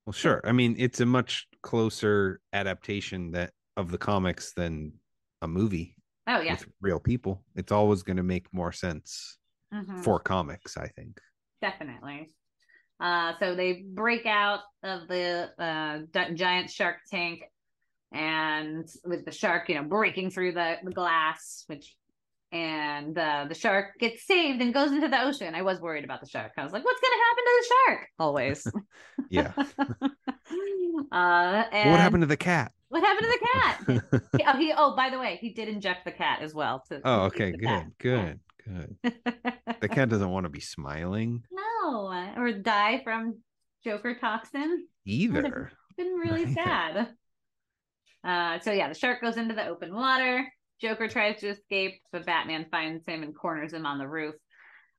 Well, sure. I mean, it's a much closer adaptation that of the comics than a movie oh yeah. with real people. It's always going to make more sense Mhm. for comics, I think. Definitely. Uh, so they break out of the uh, gi- giant shark tank, and with the shark, you know, breaking through the, the glass, which and uh, the shark gets saved and goes into the ocean. I was worried about the shark. I was like, what's gonna happen to the shark? Always. [laughs] Yeah. [laughs] uh, and what happened to the cat? What happened to the cat? [laughs] Oh, he. Oh, by the way, he did inject the cat as well. To, oh, okay. Good. Good. Good. [laughs] The cat doesn't want to be smiling No, or die from Joker toxin. either. Been [laughs] really sad. Uh, so yeah, the shark goes into the open water. Joker tries to escape, but Batman finds him and corners him on the roof.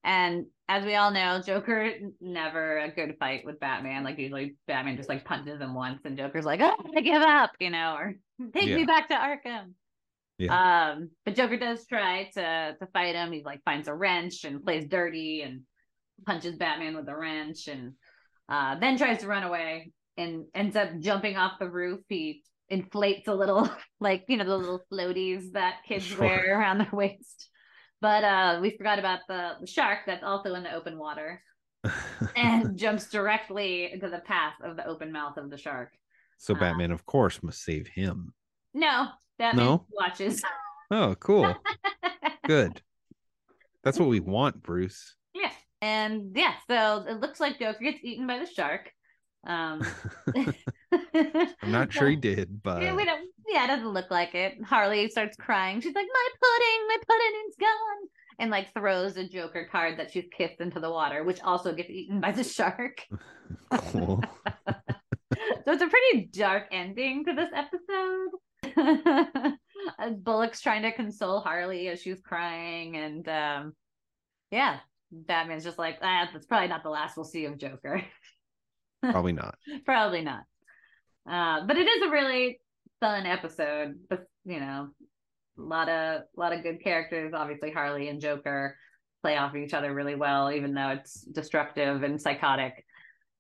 And as we all know, Joker never a good fight with Batman. Like usually, Batman just like punches him once, and Joker's like, "Oh, I give up," you know, or [laughs] "Take me back to Arkham." Yeah. Um, but Joker does try to to fight him. He like finds a wrench and plays dirty and punches Batman with a wrench, and uh, then tries to run away and ends up jumping off the roof. He inflates a little, [laughs] like you know, the little floaties that kids Sure. wear around their waist. But uh, we forgot about the, the shark that's also in the open water [laughs] and jumps directly into the path of the open mouth of the shark. so uh, Batman, of course, must save him. No, Batman No? watches. Oh, cool. [laughs] Good. That's what we want, Bruce. Yeah. And yeah, so it looks like Joker gets eaten by the shark. Um [laughs] I'm not sure he did, but [laughs] Yeah, we don't yeah, it doesn't look like it. Harley starts crying. She's like, My pudding, my pudding is gone. And like throws a Joker card that she's kissed into the water, which also gets eaten by the shark. [laughs] cool. so it's a pretty dark ending to this episode. As Bullock's trying to console Harley as she's crying, and um, yeah, Batman's just like, ah, that's probably not the last we'll see of Joker. Probably not. [laughs] probably not. Uh, but it is a really fun episode. But you know, a lot of a lot of good characters. Obviously, Harley and Joker play off of each other really well, even though it's destructive and psychotic.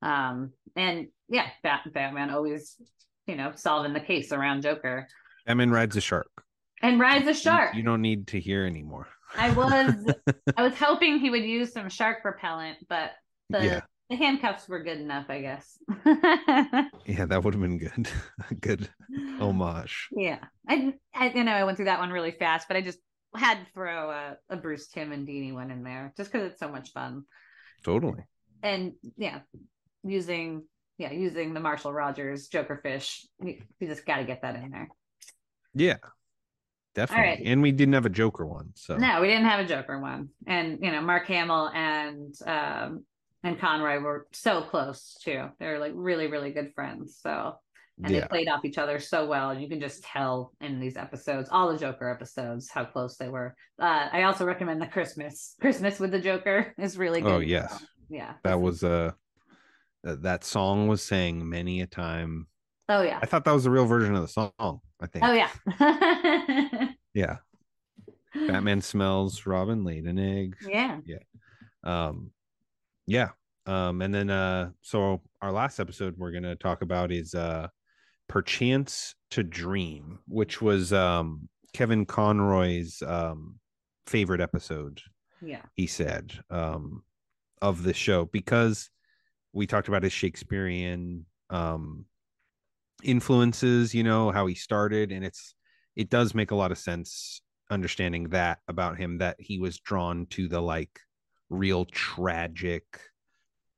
Um, and yeah, Bat- Batman always, you know, solving the case around Joker. Batman rides a shark. And rides a You- shark. You, don't need to hear anymore. I was [laughs] I was hoping he would use some shark repellent, but the Yeah. The handcuffs were good enough, I guess. [laughs] Yeah, that would have been good. [laughs] good homage. Yeah, I, I you know I went through that one really fast, but I just had to throw a, a Bruce Timm and Dini one in there just because it's so much fun. Totally. And yeah, using yeah using the Marshall Rogers Joker fish, you, you just got to get that in there. Yeah. Definitely. right. And we didn't have a Joker one. So No, we didn't have a Joker one, and you know Mark Hamill and um and Conroy were so close too. They're like really really good friends. So and yeah. they played off each other so well and you can just tell in these episodes all the joker episodes how close they were uh, i also recommend the christmas christmas with the joker [laughs] is really good Oh yes. Yeah. that was uh that that song was sang many a time. Oh yeah. I thought that was the real version of the song. I think. Oh yeah. [laughs] Yeah. Batman smells Robin laid an egg. Yeah. Yeah. Um yeah. Um and then uh so our last episode we're gonna talk about is uh Perchance to Dream, which was um Kevin Conroy's um favorite episode Yeah. he said um of the show because we talked about his shakespearean um influences you know how he started and it's it does make a lot of sense understanding that about him that he was drawn to the like real tragic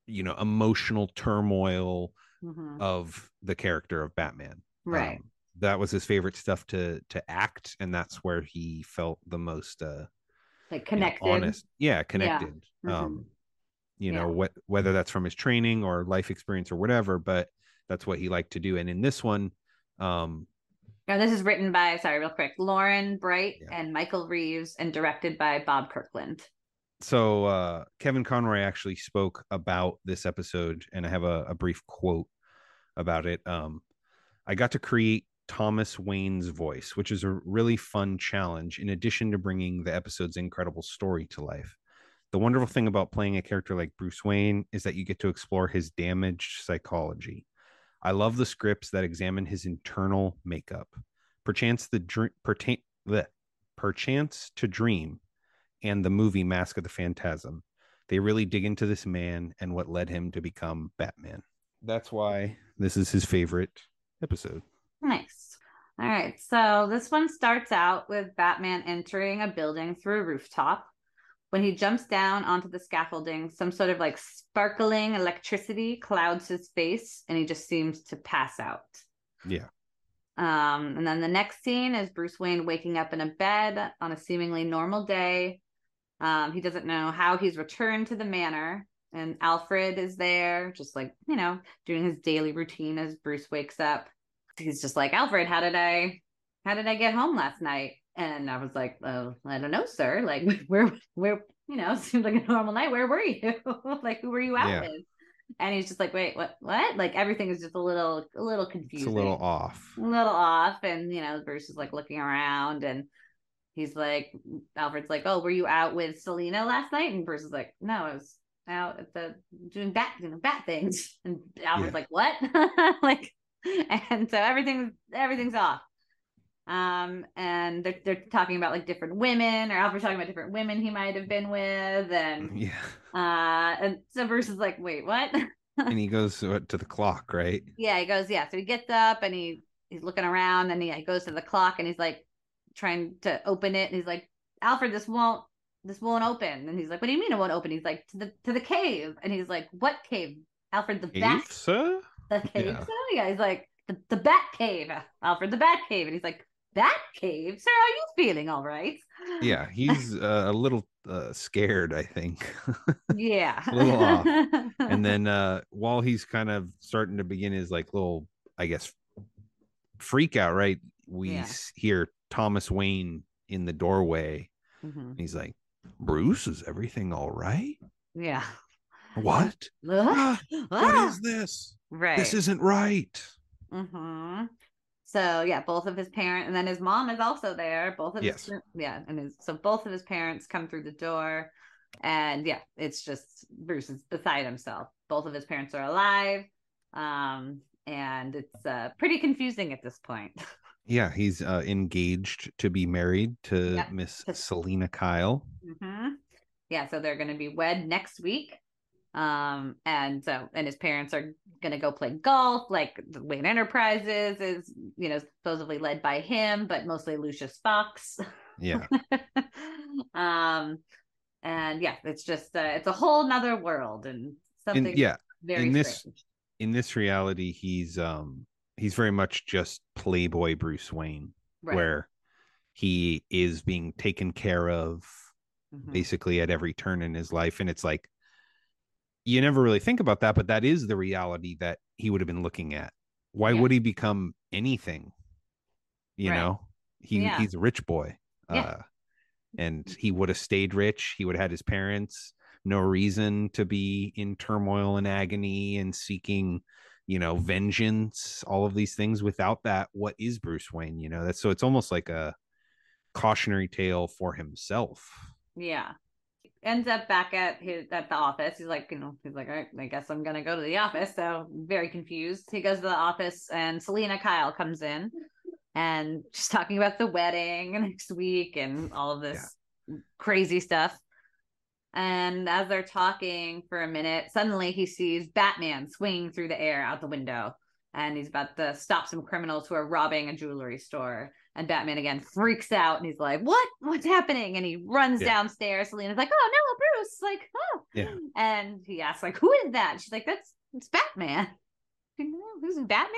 you know emotional turmoil Mhm. of the character of batman Right. Um, that was his favorite stuff to to act and that's where he felt the most uh like you know, connected. honest yeah connected Mhm. um you know what whether that's from his training or life experience or whatever but that's what he liked to do and in this one um Now, this is written by, sorry, real quick, Laren Bright Yeah. and Michael Reaves and directed by Bob Kirkland. So uh kevin conroy actually spoke about this episode and i have a, a brief quote about it um i got to create thomas wayne's voice which is a really fun challenge in addition to bringing the episode's incredible story to life. The wonderful thing about playing a character like bruce wayne is that you get to explore his damaged psychology. I love the scripts that examine his internal makeup. Perchance the dream pertain bleh, perchance to dream and the movie Mask of the Phantasm. They really dig into this man and what led him to become Batman. That's why this is his favorite episode. Nice. All right. So this one starts out with Batman entering a building through a rooftop. When he jumps down onto the scaffolding, some sort of like sparkling electricity clouds his face and he just seems to pass out. Yeah. Um, and then the next scene is Bruce Wayne waking up in a bed on a seemingly normal day. Um, he doesn't know how he's returned to the manor, and Alfred is there, just like you know, doing his daily routine as Bruce wakes up. He's just like, Alfred, how did I, how did I get home last night? And I was like, oh, I don't know, sir. Like, [laughs] where, where, you know, [laughs] seemed like a normal night. Where were you? [laughs] like, who were you out Yeah. with? And he's just like, wait, what, what? Like, everything is just a little, a little It's a little off. a little off and you know bruce is like looking around and he's like alfred's like oh were you out with selina last night and bruce is like no i was out at the doing bat you know bat things and alfred's Yeah. like what [laughs] like and so everything's everything's off um and they're, they're talking about like different women or alfred's talking about different women he might have been with and [laughs] Yeah. uh and so bruce is like wait what [laughs] And he goes to, to the clock, right? Yeah, he goes, yeah. So he gets up and he he's looking around and he, he goes to the clock and he's like trying to open it and he's like, Alfred, this won't this won't open. And he's like, What do you mean it won't open? He's like, To the to the cave. And he's like, What cave? Alfred, the bat Eve, sir? the cave. Yeah. So yeah, he's like, the, the bat cave, Alfred, the bat cave. And he's like, Bat cave? Sir, are you feeling all right? Yeah, he's uh, a little uh, scared, I think. [laughs] Yeah. A little off. and [laughs] then uh while he's kind of starting to begin his like little, I guess, freak out, right? We Yeah. hear Thomas Wayne in the doorway. Mhm. He's like, Bruce, is everything all right? Yeah. What? Ah, what Ah, this? right. This isn't right. hmm So yeah, both of his parents, and then his mom is also there. Both of Yes. his yeah, and his so both of his parents come through the door, and yeah, it's just Bruce is beside himself. Both of his parents are alive, um, and it's uh, pretty confusing at this point. [laughs] Yeah, he's uh, engaged to be married to Yep. Miss Selina Kyle. hmm Yeah, so they're going to be wed next week. Um, and so, and his parents are going to go play golf. Like the Wayne Enterprises is, you know, supposedly led by him, but mostly Lucius Fox. Yeah, [laughs] um, and yeah, it's just, uh, it's a whole nother world and something and yeah, very in this- in this reality, he's um he's very much just Playboy Bruce Wayne, Right. where he is being taken care of Mhm. basically at every turn in his life, and it's like you never really think about that, but that is the reality that he would have been looking at. Why Yeah. would he become anything? You Right. know, he Yeah. he's a rich boy. Yeah. Uh, and he would have stayed rich. He would have had his parents no reason to be in turmoil and agony and seeking you know vengeance all of these things without that what is bruce wayne you know that's so it's almost like a cautionary tale for himself Yeah. Ends up back at his at the office. He's like, you know, he's like, all right, I guess I'm gonna go to the office. So very confused. He goes to the office and Selina Kyle comes in and she's talking about the wedding [laughs] next week and all of this crazy stuff. And as they're talking for a minute, suddenly he sees Batman swinging through the air out the window. And he's about to stop some criminals who are robbing a jewelry store. And Batman again freaks out and he's like, What? What's happening? And he runs Yeah. downstairs. Selina's like, Oh no, Bruce. Like, oh. Yeah. And he asks, like, who is that? She's like, That's it's Batman. [laughs] Who's Batman?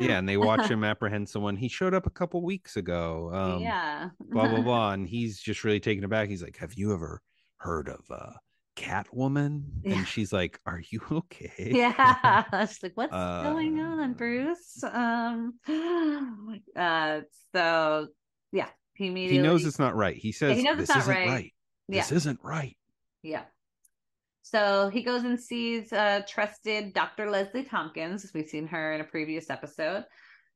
yeah and they watch him [laughs] apprehend someone he showed up a couple weeks ago um yeah. blah blah [laughs] blah and he's just really taken aback he's like have you ever heard of uh catwoman? Yeah. and she's like are you [laughs] okay? Yeah. She's like what's going Uh, on bruce? Um [gasps] uh so yeah he immediately he knows it's not right. He says he knows this isn't right." right, yeah. This isn't right. Yeah. So he goes and sees uh trusted dr leslie tompkins we've seen her in a previous episode.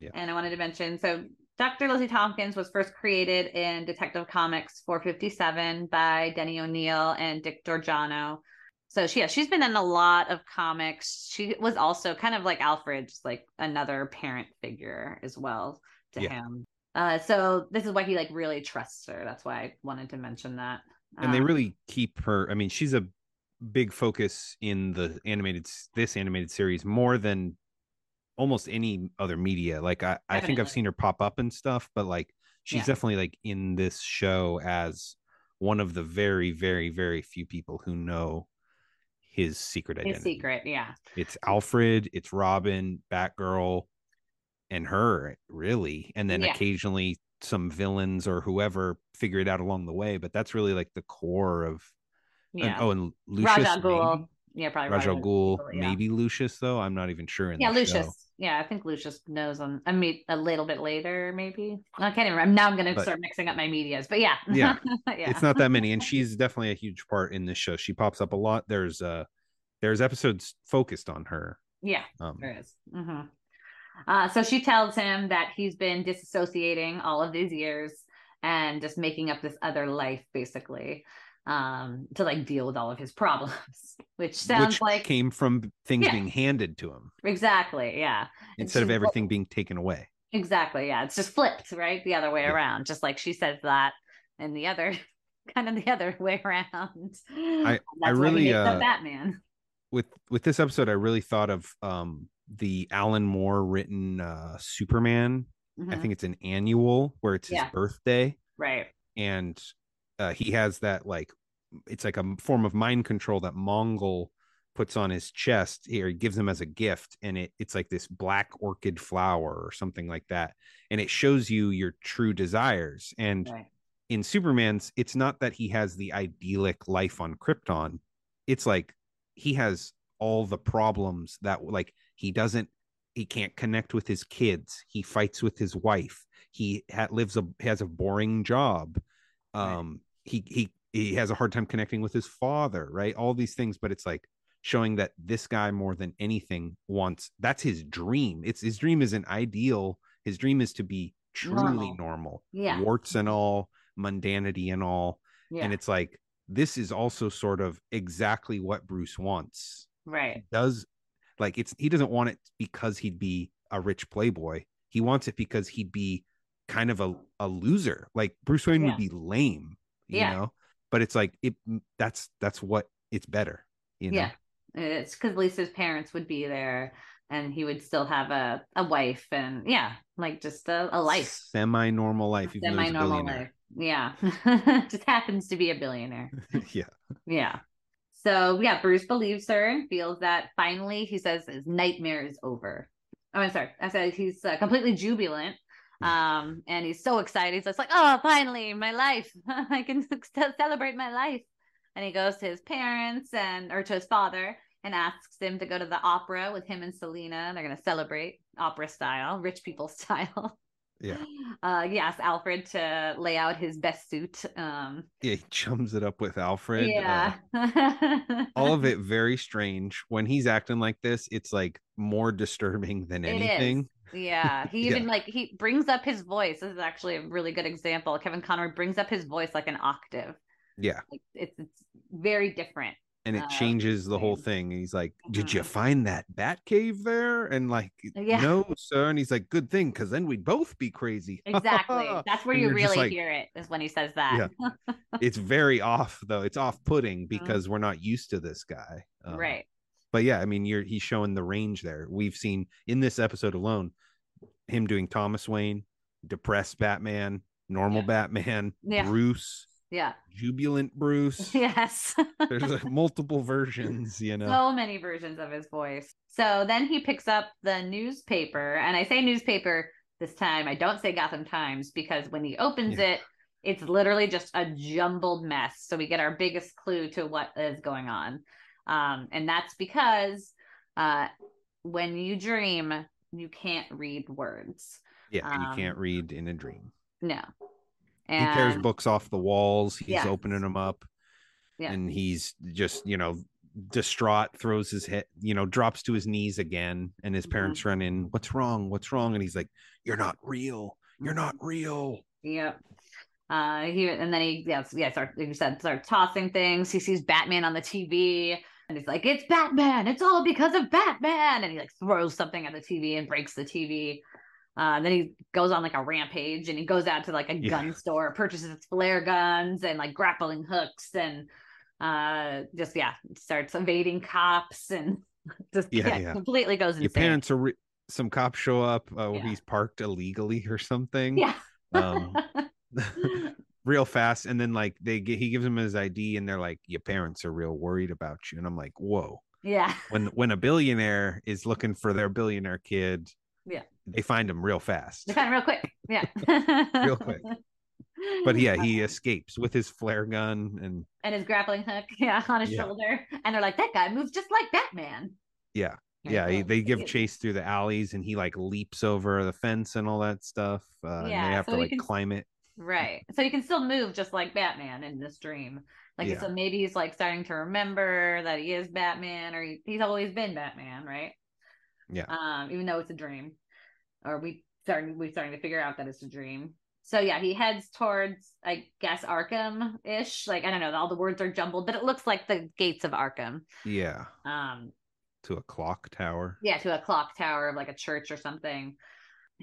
Yeah. and i wanted to mention so dr Lizzie tompkins was first created in detective comics 457 by denny o'neil and dick giordano so she, yeah, she's been in a lot of comics. She was also kind of like Alfred, just like another parent figure as well to Yeah. him. Uh, so this is why he like really trusts her. That's why I wanted to mention that. and they Um, really keep her i mean she's a big focus in the animated this animated series more than almost any other media like i i think i've seen her pop up and stuff but like she's Yeah. definitely like in this show as one of the very very very few people who know his secret identity his secret. Yeah, it's alfred it's robin batgirl and her really and then Yeah. occasionally some villains or whoever figure it out along the way but that's really like the core of and- yeah. oh and lucius Ghul. Yeah, probably Ra's al Ghul, yeah. maybe Lucius though. I'm not even sure. In Yeah, Lucius. show. Yeah, I think Lucius knows on. I mean, a little bit later, maybe. I can't even. remember. Now I'm going to But- start mixing up my medias, but yeah, Yeah. [laughs] yeah. It's not that many, and [laughs] she's definitely a huge part in this show. She pops up a lot. There's uh, there's episodes focused on her. yeah. Um, There is. hmm Uh, so she tells him that he's been disassociating all of these years and just making up this other life, basically, um, to like deal with all of his [laughs] problems, which sounds which like came from things Yeah. being handed to him exactly, yeah, instead of everything being taken away. exactly, yeah. It's just flipped, right, the other way Yeah. around, just like she says that, and the other, [laughs] kind of the other [laughs] way around. I- That's why really, uh, Batman. With with this episode, I really thought of um the Alan Moore written uh Superman. I Mhm. think it's an annual where it's his birthday. right. and uh, he has that like it's like a form of mind control that Mongul puts on his chest here he gives him as a gift and it it's like this black orchid flower or something like that and it shows you your true desires and Right. in Superman's it's not that he has the idyllic life on Krypton it's like he has all the problems that like he doesn't he can't connect with his kids he fights with his wife he ha- lives a has a boring job Right. He he he has a hard time connecting with his father right all these things but it's like showing that this guy more than anything wants that's his dream it's his dream isn't ideal his dream is to be truly Normal. normal, Yeah. warts and all mundanity and all Yeah. and it's like this is also sort of exactly what bruce wants right. does like it's he doesn't want it because he'd be a rich playboy he wants it because he'd be kind of a, a loser like bruce wayne Yeah. would be lame you Yeah. know but it's like it that's that's what it's better you know Yeah. It's because lisa's parents would be there and he would still have a, a wife and yeah, like just a, a life. semi-normal life even though he's a Semi normal life. Yeah. [laughs] just happens to be a billionaire. [laughs] yeah Yeah. So yeah, Bruce believes her and feels that finally he says his nightmare is over. Oh, I'm sorry. I said he's uh, completely jubilant. Um, and he's so excited. He's just like, oh, finally, my life. [laughs] I can [laughs] celebrate my life. And he goes to his parents and or to his father and asks him to go to the opera with him and Selina. They're gonna celebrate opera style, rich people [laughs] style. Yeah. Uh, he asks Alfred to lay out his best suit. Um, Yeah, he chums it up with Alfred. uh, yeah. [laughs] all of it very strange. When he's acting like this, it's like more disturbing than It is. anything. Yeah, [laughs] he Yeah. even like he brings up his voice. This is actually a really good example. Kevin Conroy brings up his voice like an octave. Yeah. Like it's it's very different. And it Uh, changes the whole thing. He's like, Did you Mhm. find that bat cave there? And like, Yeah. no, sir. And he's like, Good thing, because then we'd both be crazy. Exactly. That's where you really like- hear it is when he says that. [laughs] it's very off, though. It's off putting because we're not used to this guy. Um, right. but yeah, I mean, you're he's showing the range there. We've seen in this episode alone him doing Thomas Wayne, depressed Batman, normal Yeah. Batman, Yeah. Bruce, Yeah. jubilant [laughs] Bruce. Yes. There's like, multiple versions, you know. so many versions of his voice. So then he picks up the newspaper, and I say newspaper this time. I don't say Gotham Times because when he opens Yeah. it, it's literally just a jumbled mess. So we get our biggest clue to what is going on, um, and that's because uh, when you dream, you can't read words. yeah, you can't um, read in a dream. No. He tears books off the walls. He's opening them up, Yeah. and he's just you know distraught. Throws his head, you know, drops to his knees again, and his Mhm. parents run in. What's wrong? What's wrong? And he's like, "You're not real. You're Mm-hmm. not real." Yep. Uh, he and then he yes yeah start like you said start tossing things. He sees Batman on the TV and he's like, "It's Batman! It's all because of Batman!" And he like throws something at the TV and breaks the TV. Uh, then he goes on like a rampage and he goes out to like a Yeah. gun store, purchases flare guns and like grappling hooks and uh just yeah starts evading cops and [laughs] just Yeah, yeah, yeah. completely goes insane. Your parents are. Re- some cops show up uh, where he's parked illegally or something. yeah. Um, [laughs] real fast, and then like they get, he gives him his ID, and they're like, "Your parents are real worried about you," and I'm like, "Whoa." yeah. when when a billionaire is looking for their billionaire kid, Yeah. they find him real fast. They find him real quick. Yeah. [laughs] Real quick. But yeah, he [laughs] escapes with his flare gun, and and his grappling hook, [laughs] yeah, on his Yeah. shoulder. And they're like, that guy moves just like Batman. yeah, yeah, he, they give chase through the alleys, and he like leaps over the fence and all that stuff. Uh, and Yeah, they have so to like can- climb it. Right. So he can still move just like Batman in this dream. Like Yeah. so maybe he's like starting to remember that he is Batman or he, he's always been Batman, right? Yeah. Um, even though it's a dream. Or we starting we starting to figure out that it's a dream. So yeah, he heads towards I guess Arkham ish. Like I don't know, all the words are jumbled, but it looks like the gates of Arkham. Yeah, Um, to a clock tower. yeah, to a clock tower of like a church or something.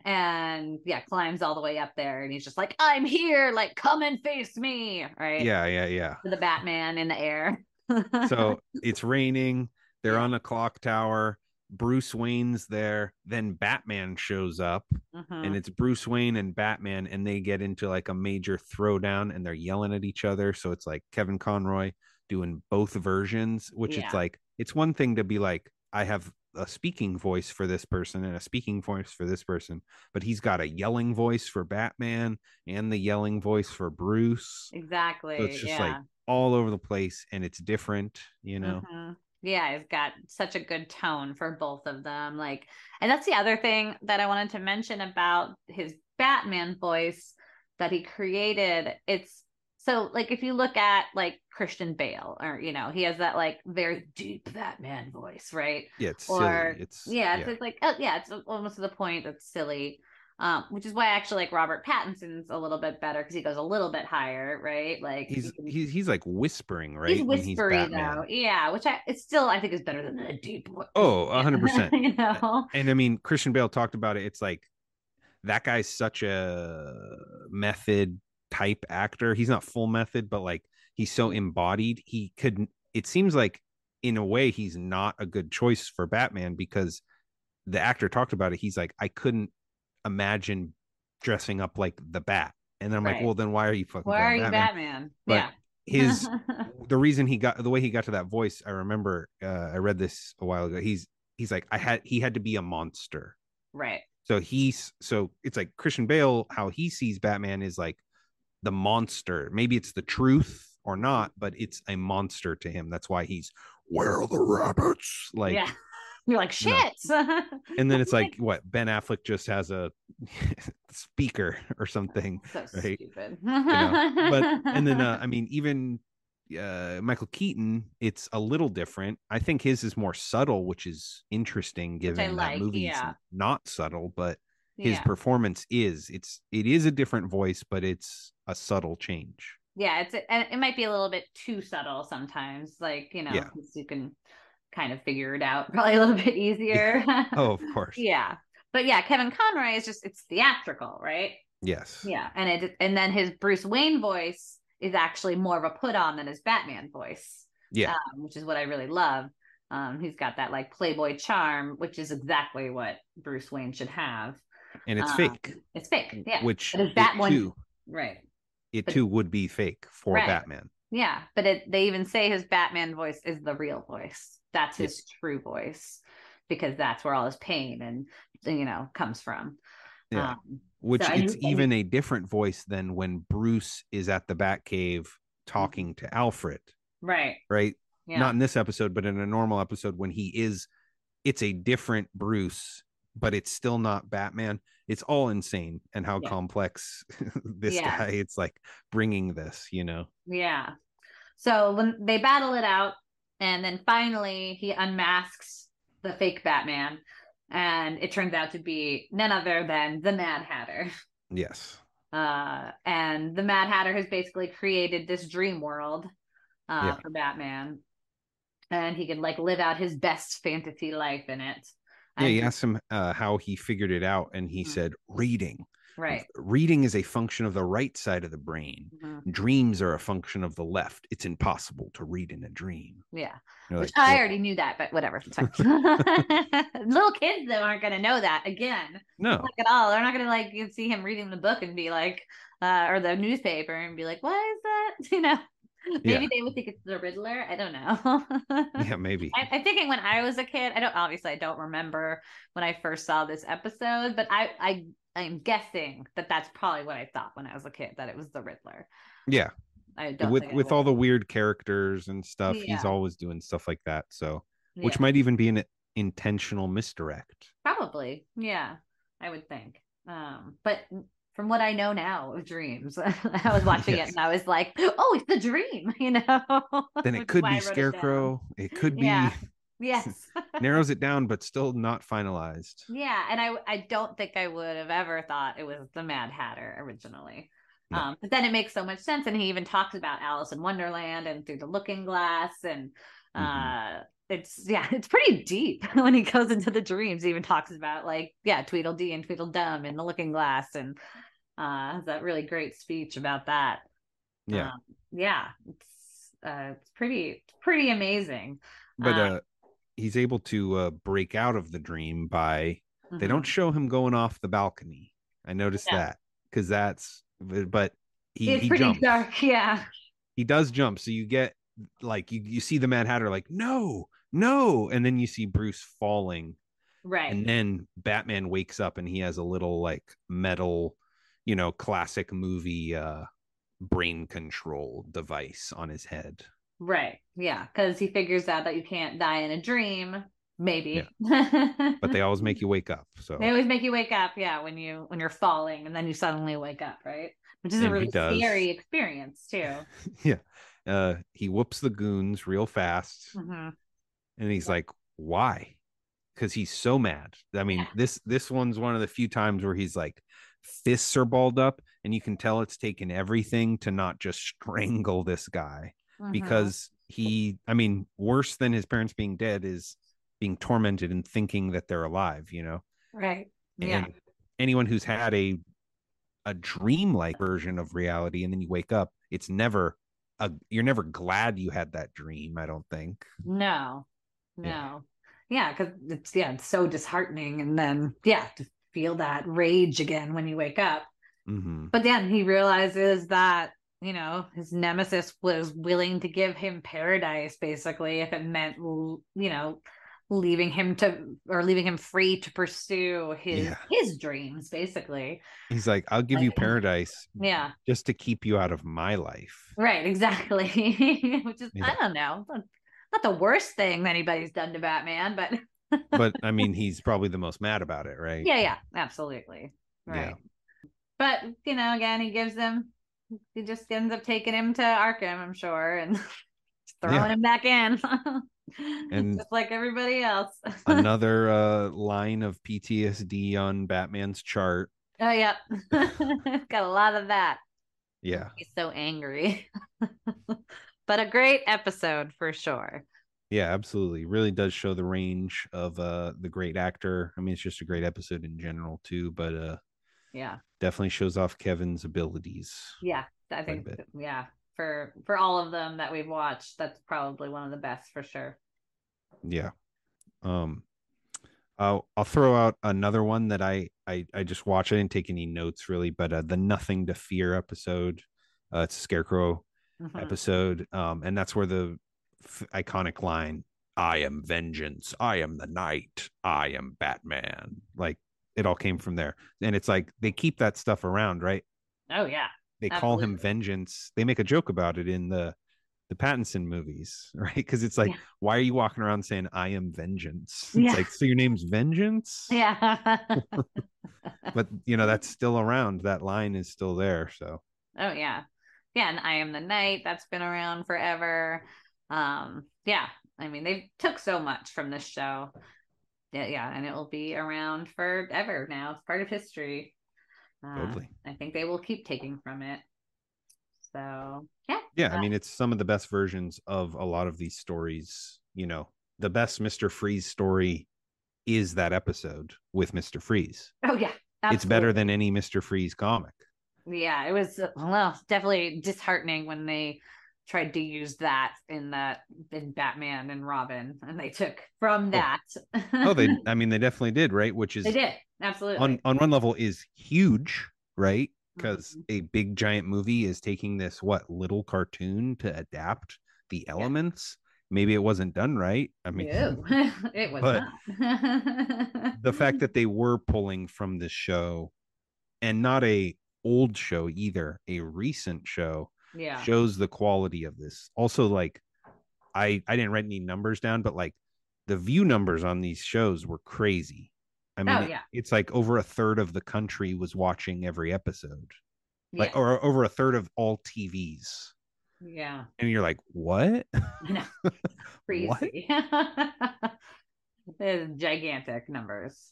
And yeah, climbs all the way up there and he's just like, I'm here, like come and face me. Right. Yeah, yeah, yeah. The Batman in the air. So [laughs] it's raining. They're on a clock tower. Bruce Wayne's there. Then Batman shows up. And it's Bruce Wayne and Batman, and they get into like a major throwdown and they're yelling at each other. So it's like Kevin Conroy doing both versions, which Yeah. it's like, it's one thing to be like, I have a speaking voice for this person and a speaking voice for this person, but he's got a yelling voice for Batman and the yelling voice for Bruce. exactly. So it's just yeah. like all over the place and it's different, you know? Mhm. Yeah, it's got such a good tone for both of them. Like, and that's the other thing that I wanted to mention about his Batman voice that he created. It's so like if you look at like Christian Bale, or you know, he has that like very deep Batman voice, right? Yeah, it's Or- silly. It's Yeah, it's, it's like oh, yeah, it's almost to the point that's silly. Um, which is why I actually like Robert Pattinson's a little bit better because he goes a little bit higher, right? Like he's he's he's like whispering, right? He's whispery Batman. though, yeah. Which I it's still I think is better than the deep. one. Oh, a hundred [laughs] percent. you know, and I mean, Christian Bale talked about it. It's like that guy's such a method type actor. He's not full method, but like he's so embodied. He could. It seems like in a way he's not a good choice for Batman because the actor talked about it. He's like, I couldn't imagine dressing up like the Bat. And then I'm like, well, then why are you fucking? why are you Batman? But yeah, His [laughs] the reason he got the way he got to that voice i remember uh, i read this a while ago he's he's like i had he had to be a monster right, so he's so it's like christian bale how he sees batman is like the monster maybe it's the truth or not but it's a monster to him that's why he's where are the rabbits like yeah. You're like shit. [laughs] and then it's like what ben affleck just has a [laughs] speaker or something. So right? stupid. You know? But and then uh, [laughs] I mean, even uh Michael Keaton, it's a little different. I think his is more subtle, which is interesting given that like, movie's yeah. not subtle, but his yeah. performance is. It's it is a different voice, but it's a subtle change. yeah, it's and it might be a little bit too subtle sometimes. Like you know, Yeah. you can kind of figure it out [laughs] probably a little bit easier. [laughs] Oh, of course. yeah, but yeah, Kevin Conroy is just it's theatrical, right? Yes. Yeah, and it and then his Bruce Wayne voice is actually more of a put on than his Batman voice. Yeah. um, which is what I really love. Um, he's got that like Playboy charm, which is exactly what Bruce Wayne should have. and it's um, fake. It's fake, yeah, Which But is that one- too, right. it but- too would be fake for Right. Batman. Yeah, but it, they even say his Batman voice is the real voice. That's his true voice because that's where all his pain and you know comes from. Yeah. Um, Which So it's knew- even a different voice than when Bruce is at the Batcave talking to Alfred, right. right? Yeah. Not in this episode, but in a normal episode when he is it's a different Bruce, but it's still not Batman. It's all insane and how Yeah. complex [laughs] this Yeah. guy it's like bringing this, you know. Yeah. So when they battle it out, and then finally he unmasks the fake Batman, and it turns out to be none other than the Mad Hatter. Yes. Uh, and the Mad Hatter has basically created this dream world uh, Yeah. for Batman, and he can like live out his best fantasy life in it. Yeah, And- he asked him uh, how he figured it out, and he Mhm. said, reading. Right. Reading is a function of the right side of the brain. Mhm. Dreams are a function of the left. It's impossible to read in a dream. Yeah, which like, I already knew that, but whatever. [laughs] [laughs] Little kids though aren't going to know that again. No, like at all. They're not gonna like see him reading the book and be like, uh, or the newspaper and be like, what is that? [laughs] You know, [laughs] maybe Yeah. they would think it's the Riddler. I don't know. yeah, maybe. I, [laughs] I'm thinking when I was a kid, I don't obviously I don't remember when I first saw this episode, but I I I'm guessing that that's probably what I thought when I was a kid that it was the Riddler. Yeah, I don't with with all the weird characters and stuff, he's always doing stuff like that. So, which Yeah, might even be an intentional misdirect. probably yeah I would think. Um, but from what I know now of dreams, [laughs] I was [laughs] watching Yes. it and I was like, oh, it's the dream, [laughs] you know. Then it could be wrote it. Scarecrow. It could be Yeah. Yes. narrows it down, but still not finalized. yeah, and I I don't think I would have ever thought it was the Mad Hatter originally. No. Um, but then it makes so much sense, and he even talks about Alice in Wonderland and Through the Looking Glass, and uh, Mhm. it's yeah, it's pretty deep when he goes into the dreams. He even talks about like yeah, Tweedledee and Tweedledum and the Looking Glass, and uh, has that really great speech about that. Yeah, Um, yeah, it's uh, it's pretty pretty amazing. but uh, uh, he's able to uh, break out of the dream by they Mhm. don't show him going off the balcony. I noticed Yeah. that because that's but he it's he pretty jumps. dark, yeah. He does jump, so you get like you you see the Mad Hatter like no no, and then you see Bruce falling, Right. and then Batman wakes up and he has a little like metal, you know, classic movie uh brain control device on his head. right. Yeah. Because he figures out that you can't die in a dream. Maybe. [laughs] But they always make you wake up. So They always make you wake up, yeah, when you when you're falling and then you suddenly wake up, right? Which is And a really scary experience too. [laughs] yeah. Uh he whoops the goons real fast. Mhm. and he's like why because he's so mad i mean Yeah. this this one's one of the few times where he's like fists are balled up and you can tell it's taken everything to not just strangle this guy Mhm. because he i mean worse than his parents being dead is being tormented and thinking that they're alive you know right. Yeah. anyone who's had a a dreamlike version of reality and then you wake up it's never a you're never glad you had that dream i don't think No. No. Yeah, because it's yeah, it's so disheartening. And then yeah, feel that rage again when you wake up. hmm But then he realizes that, you know, his nemesis was willing to give him paradise basically if it meant you know, leaving him to or leaving him free to pursue his Yeah. his dreams basically. He's like, I'll give you paradise Yeah. just to keep you out of my life. Right, exactly. [laughs] Which is I don't know. Not the worst thing anybody's done to Batman, but But I mean, [laughs] he's probably the most mad about it, right? yeah, yeah, absolutely. Yeah. Right. but you know, again, he gives him. He just ends up taking him to Arkham, I'm sure, and [laughs] throwing Yeah. him back in, [laughs] And- just like everybody else. Another uh, line of PTSD on Batman's chart. oh, yeah. got a lot of that. Yeah. He's so angry, but a great episode for sure. Yeah, absolutely. Really does show the range of uh the great actor. I mean, it's just a great episode in general too, but uh Yeah. definitely shows off Kevin's abilities. Yeah, i think yeah, for for all of them that we've watched, that's probably one of the best for sure. Yeah. Um I'll I'll throw out another one that I I I just watched. I didn't take any notes really, but uh the Nothing to Fear episode. Uh it's a scarecrow Mhm. episode. Um and that's where the f- iconic line, I am vengeance, I am the night, I am Batman. Like it all came from there. And it's like they keep that stuff around, right? Oh yeah, they call him vengeance they make a joke about it in the the pattinson movies [laughs] right because it's like Yeah. why are you walking around saying i am vengeance it's Yeah. like so your name's vengeance [laughs] yeah. [laughs] but you know that's still around that line is still there so oh yeah, yeah. And I am the night. That's been around forever. Um, yeah. I mean, they took so much from this show. Yeah, yeah, and it will be around forever now. It's part of history. Uh, Totally. I think they will keep taking from it. So yeah, yeah i mean it's some of the best versions of a lot of these stories you know the best mr freeze story is that episode with mr freeze oh yeah, it's better than any mr freeze comic Yeah, it was uh, well, definitely disheartening when they tried to use that in that in Batman and Robin, and they took from that. oh they [laughs] i mean they definitely did right which is they did absolutely. on on one level is huge, right? Because Mhm. a big giant movie is taking this what little cartoon to adapt the elements. Maybe it wasn't done right. I mean, [laughs] it was but not. the fact that [laughs] they were pulling from this show, and not a old show either, a recent show, yeah, shows the quality of this. Also, like, I I didn't write any numbers down, but like the view numbers on these shows were crazy. I mean, Oh, it- yeah. it's like over a third of the country was watching every episode, like, yeah, or over a third of all TVs. yeah, And you're like, what? [laughs] I know, [laughs] What? crazy. [laughs] Gigantic numbers.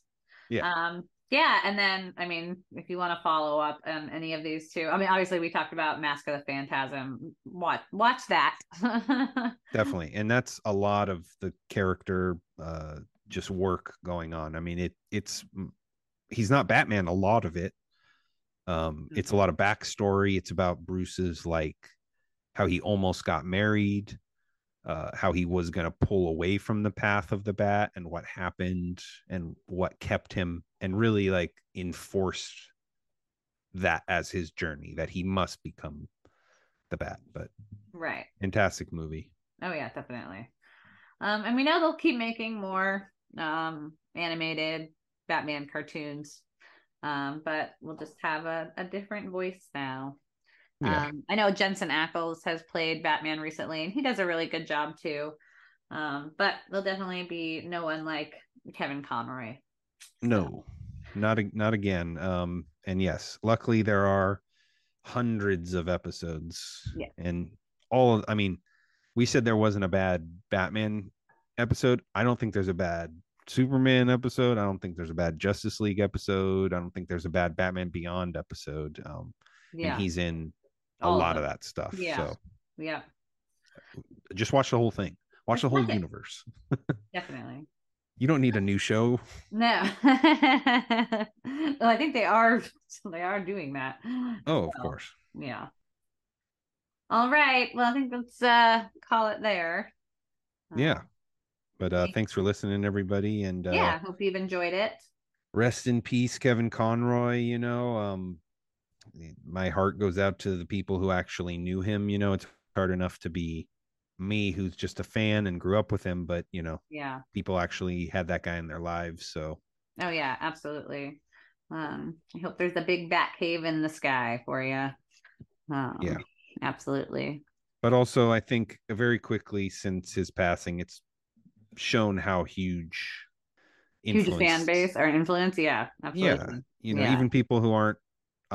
Yeah. Um. Yeah, and then I mean, if you want to follow up on any of these two, I mean, obviously we talked about Mask of the Phantasm. Watch, watch that. [laughs] Definitely. And that's a lot of the character uh just work going on. I mean, it it's he's not Batman a lot of it. Um it's a lot of backstory. It's about Bruce's like how he almost got married, uh how he was going to pull away from the path of the bat and what happened and what kept him and really like enforced that as his journey that he must become the bat. But right. fantastic movie. Oh yeah, definitely. Um, and we know they'll keep making more um animated Batman cartoons. Um, but we'll just have a, a different voice now. Yeah. Um, I know Jensen Ackles has played Batman recently, and he does a really good job too. Um, but there'll definitely be no one like Kevin Conroy. No, not not again. Um, and yes, luckily there are hundreds of episodes. Yeah. and all. Of, I mean, we said there wasn't a bad Batman episode. I don't think there's a bad Superman episode. I don't think there's a bad Justice League episode. I don't think there's a bad Batman Beyond episode. Um, Yeah, and he's in a All of lot of them. that stuff. Yeah. So yeah, just watch the whole thing. Watch the whole universe. [laughs] definitely. You don't need a new show. No, [laughs] well, I think they are. [laughs] They are doing that. Oh, of So, course. Yeah. All right. Well, I think let's uh call it there. Yeah. Uh, But uh, Thank thanks for listening, everybody. And uh, yeah. Hope you've enjoyed it. rest in peace kevin conroy you know um my heart goes out to the people who actually knew him you know it's hard enough to be me who's just a fan and grew up with him but you know Yeah. people actually had that guy in their lives so Oh yeah. Absolutely. Um. I hope there's a big bat cave in the sky for you. Um, Yeah. Absolutely. but also i think very quickly since his passing it's shown how huge Huge fan base or influence. Yeah. absolutely. yeah you know Yeah. even people who aren't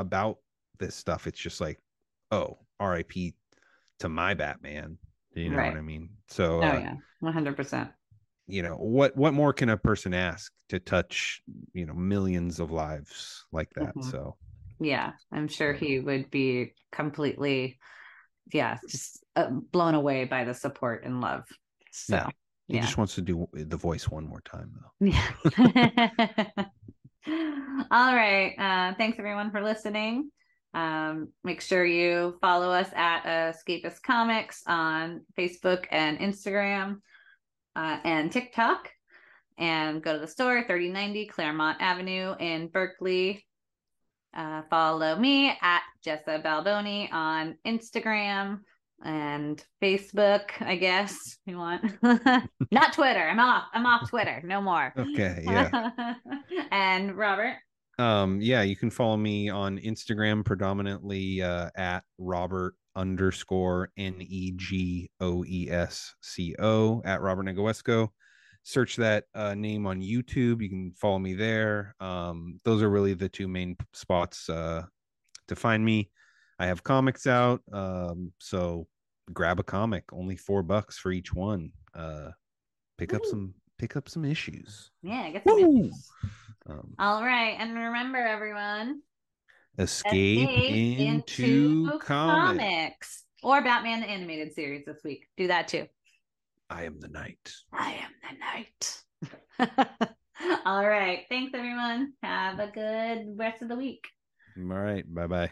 about this stuff it's just like oh rip to my batman you know Right. what i mean so Oh uh, yeah, one hundred percent. you know what what more can a person ask to touch you know millions of lives like that Mhm. so Yeah, I'm sure he would be completely, yeah, just uh, blown away by the support and love. So Yeah. he yeah. just wants to do the voice one more time though Yeah. [laughs] [laughs] All right. Uh, thanks everyone for listening. Um, make sure you follow us at Escapist Comics on Facebook and Instagram uh, and TikTok. And go to the store, 3090 Claremont Avenue in Berkeley. Uh, follow me at Jessa Baldoni on Instagram and Facebook, I guess you want. [laughs] Not Twitter. I'm off. I'm off Twitter. No more. okay [laughs] yeah and Robert. Um yeah you can follow me on instagram predominantly uh at robert underscore n-e-g-o-e-s-c-o at robert negoesco search that uh, name on youtube. You can follow me there. Um those are really the two main spots uh to find me. I have comics out um so grab a comic only four bucks for each one. Uh pick up some pick up some issues Yeah, get some Woo! issues. um, All right. And remember, everyone, escape, escape into, comic. comics or Batman the Animated Series this week. Do that too. I am the night. I am the night. [laughs] All right. Thanks, everyone. Have a good rest of the week. All right. Bye bye.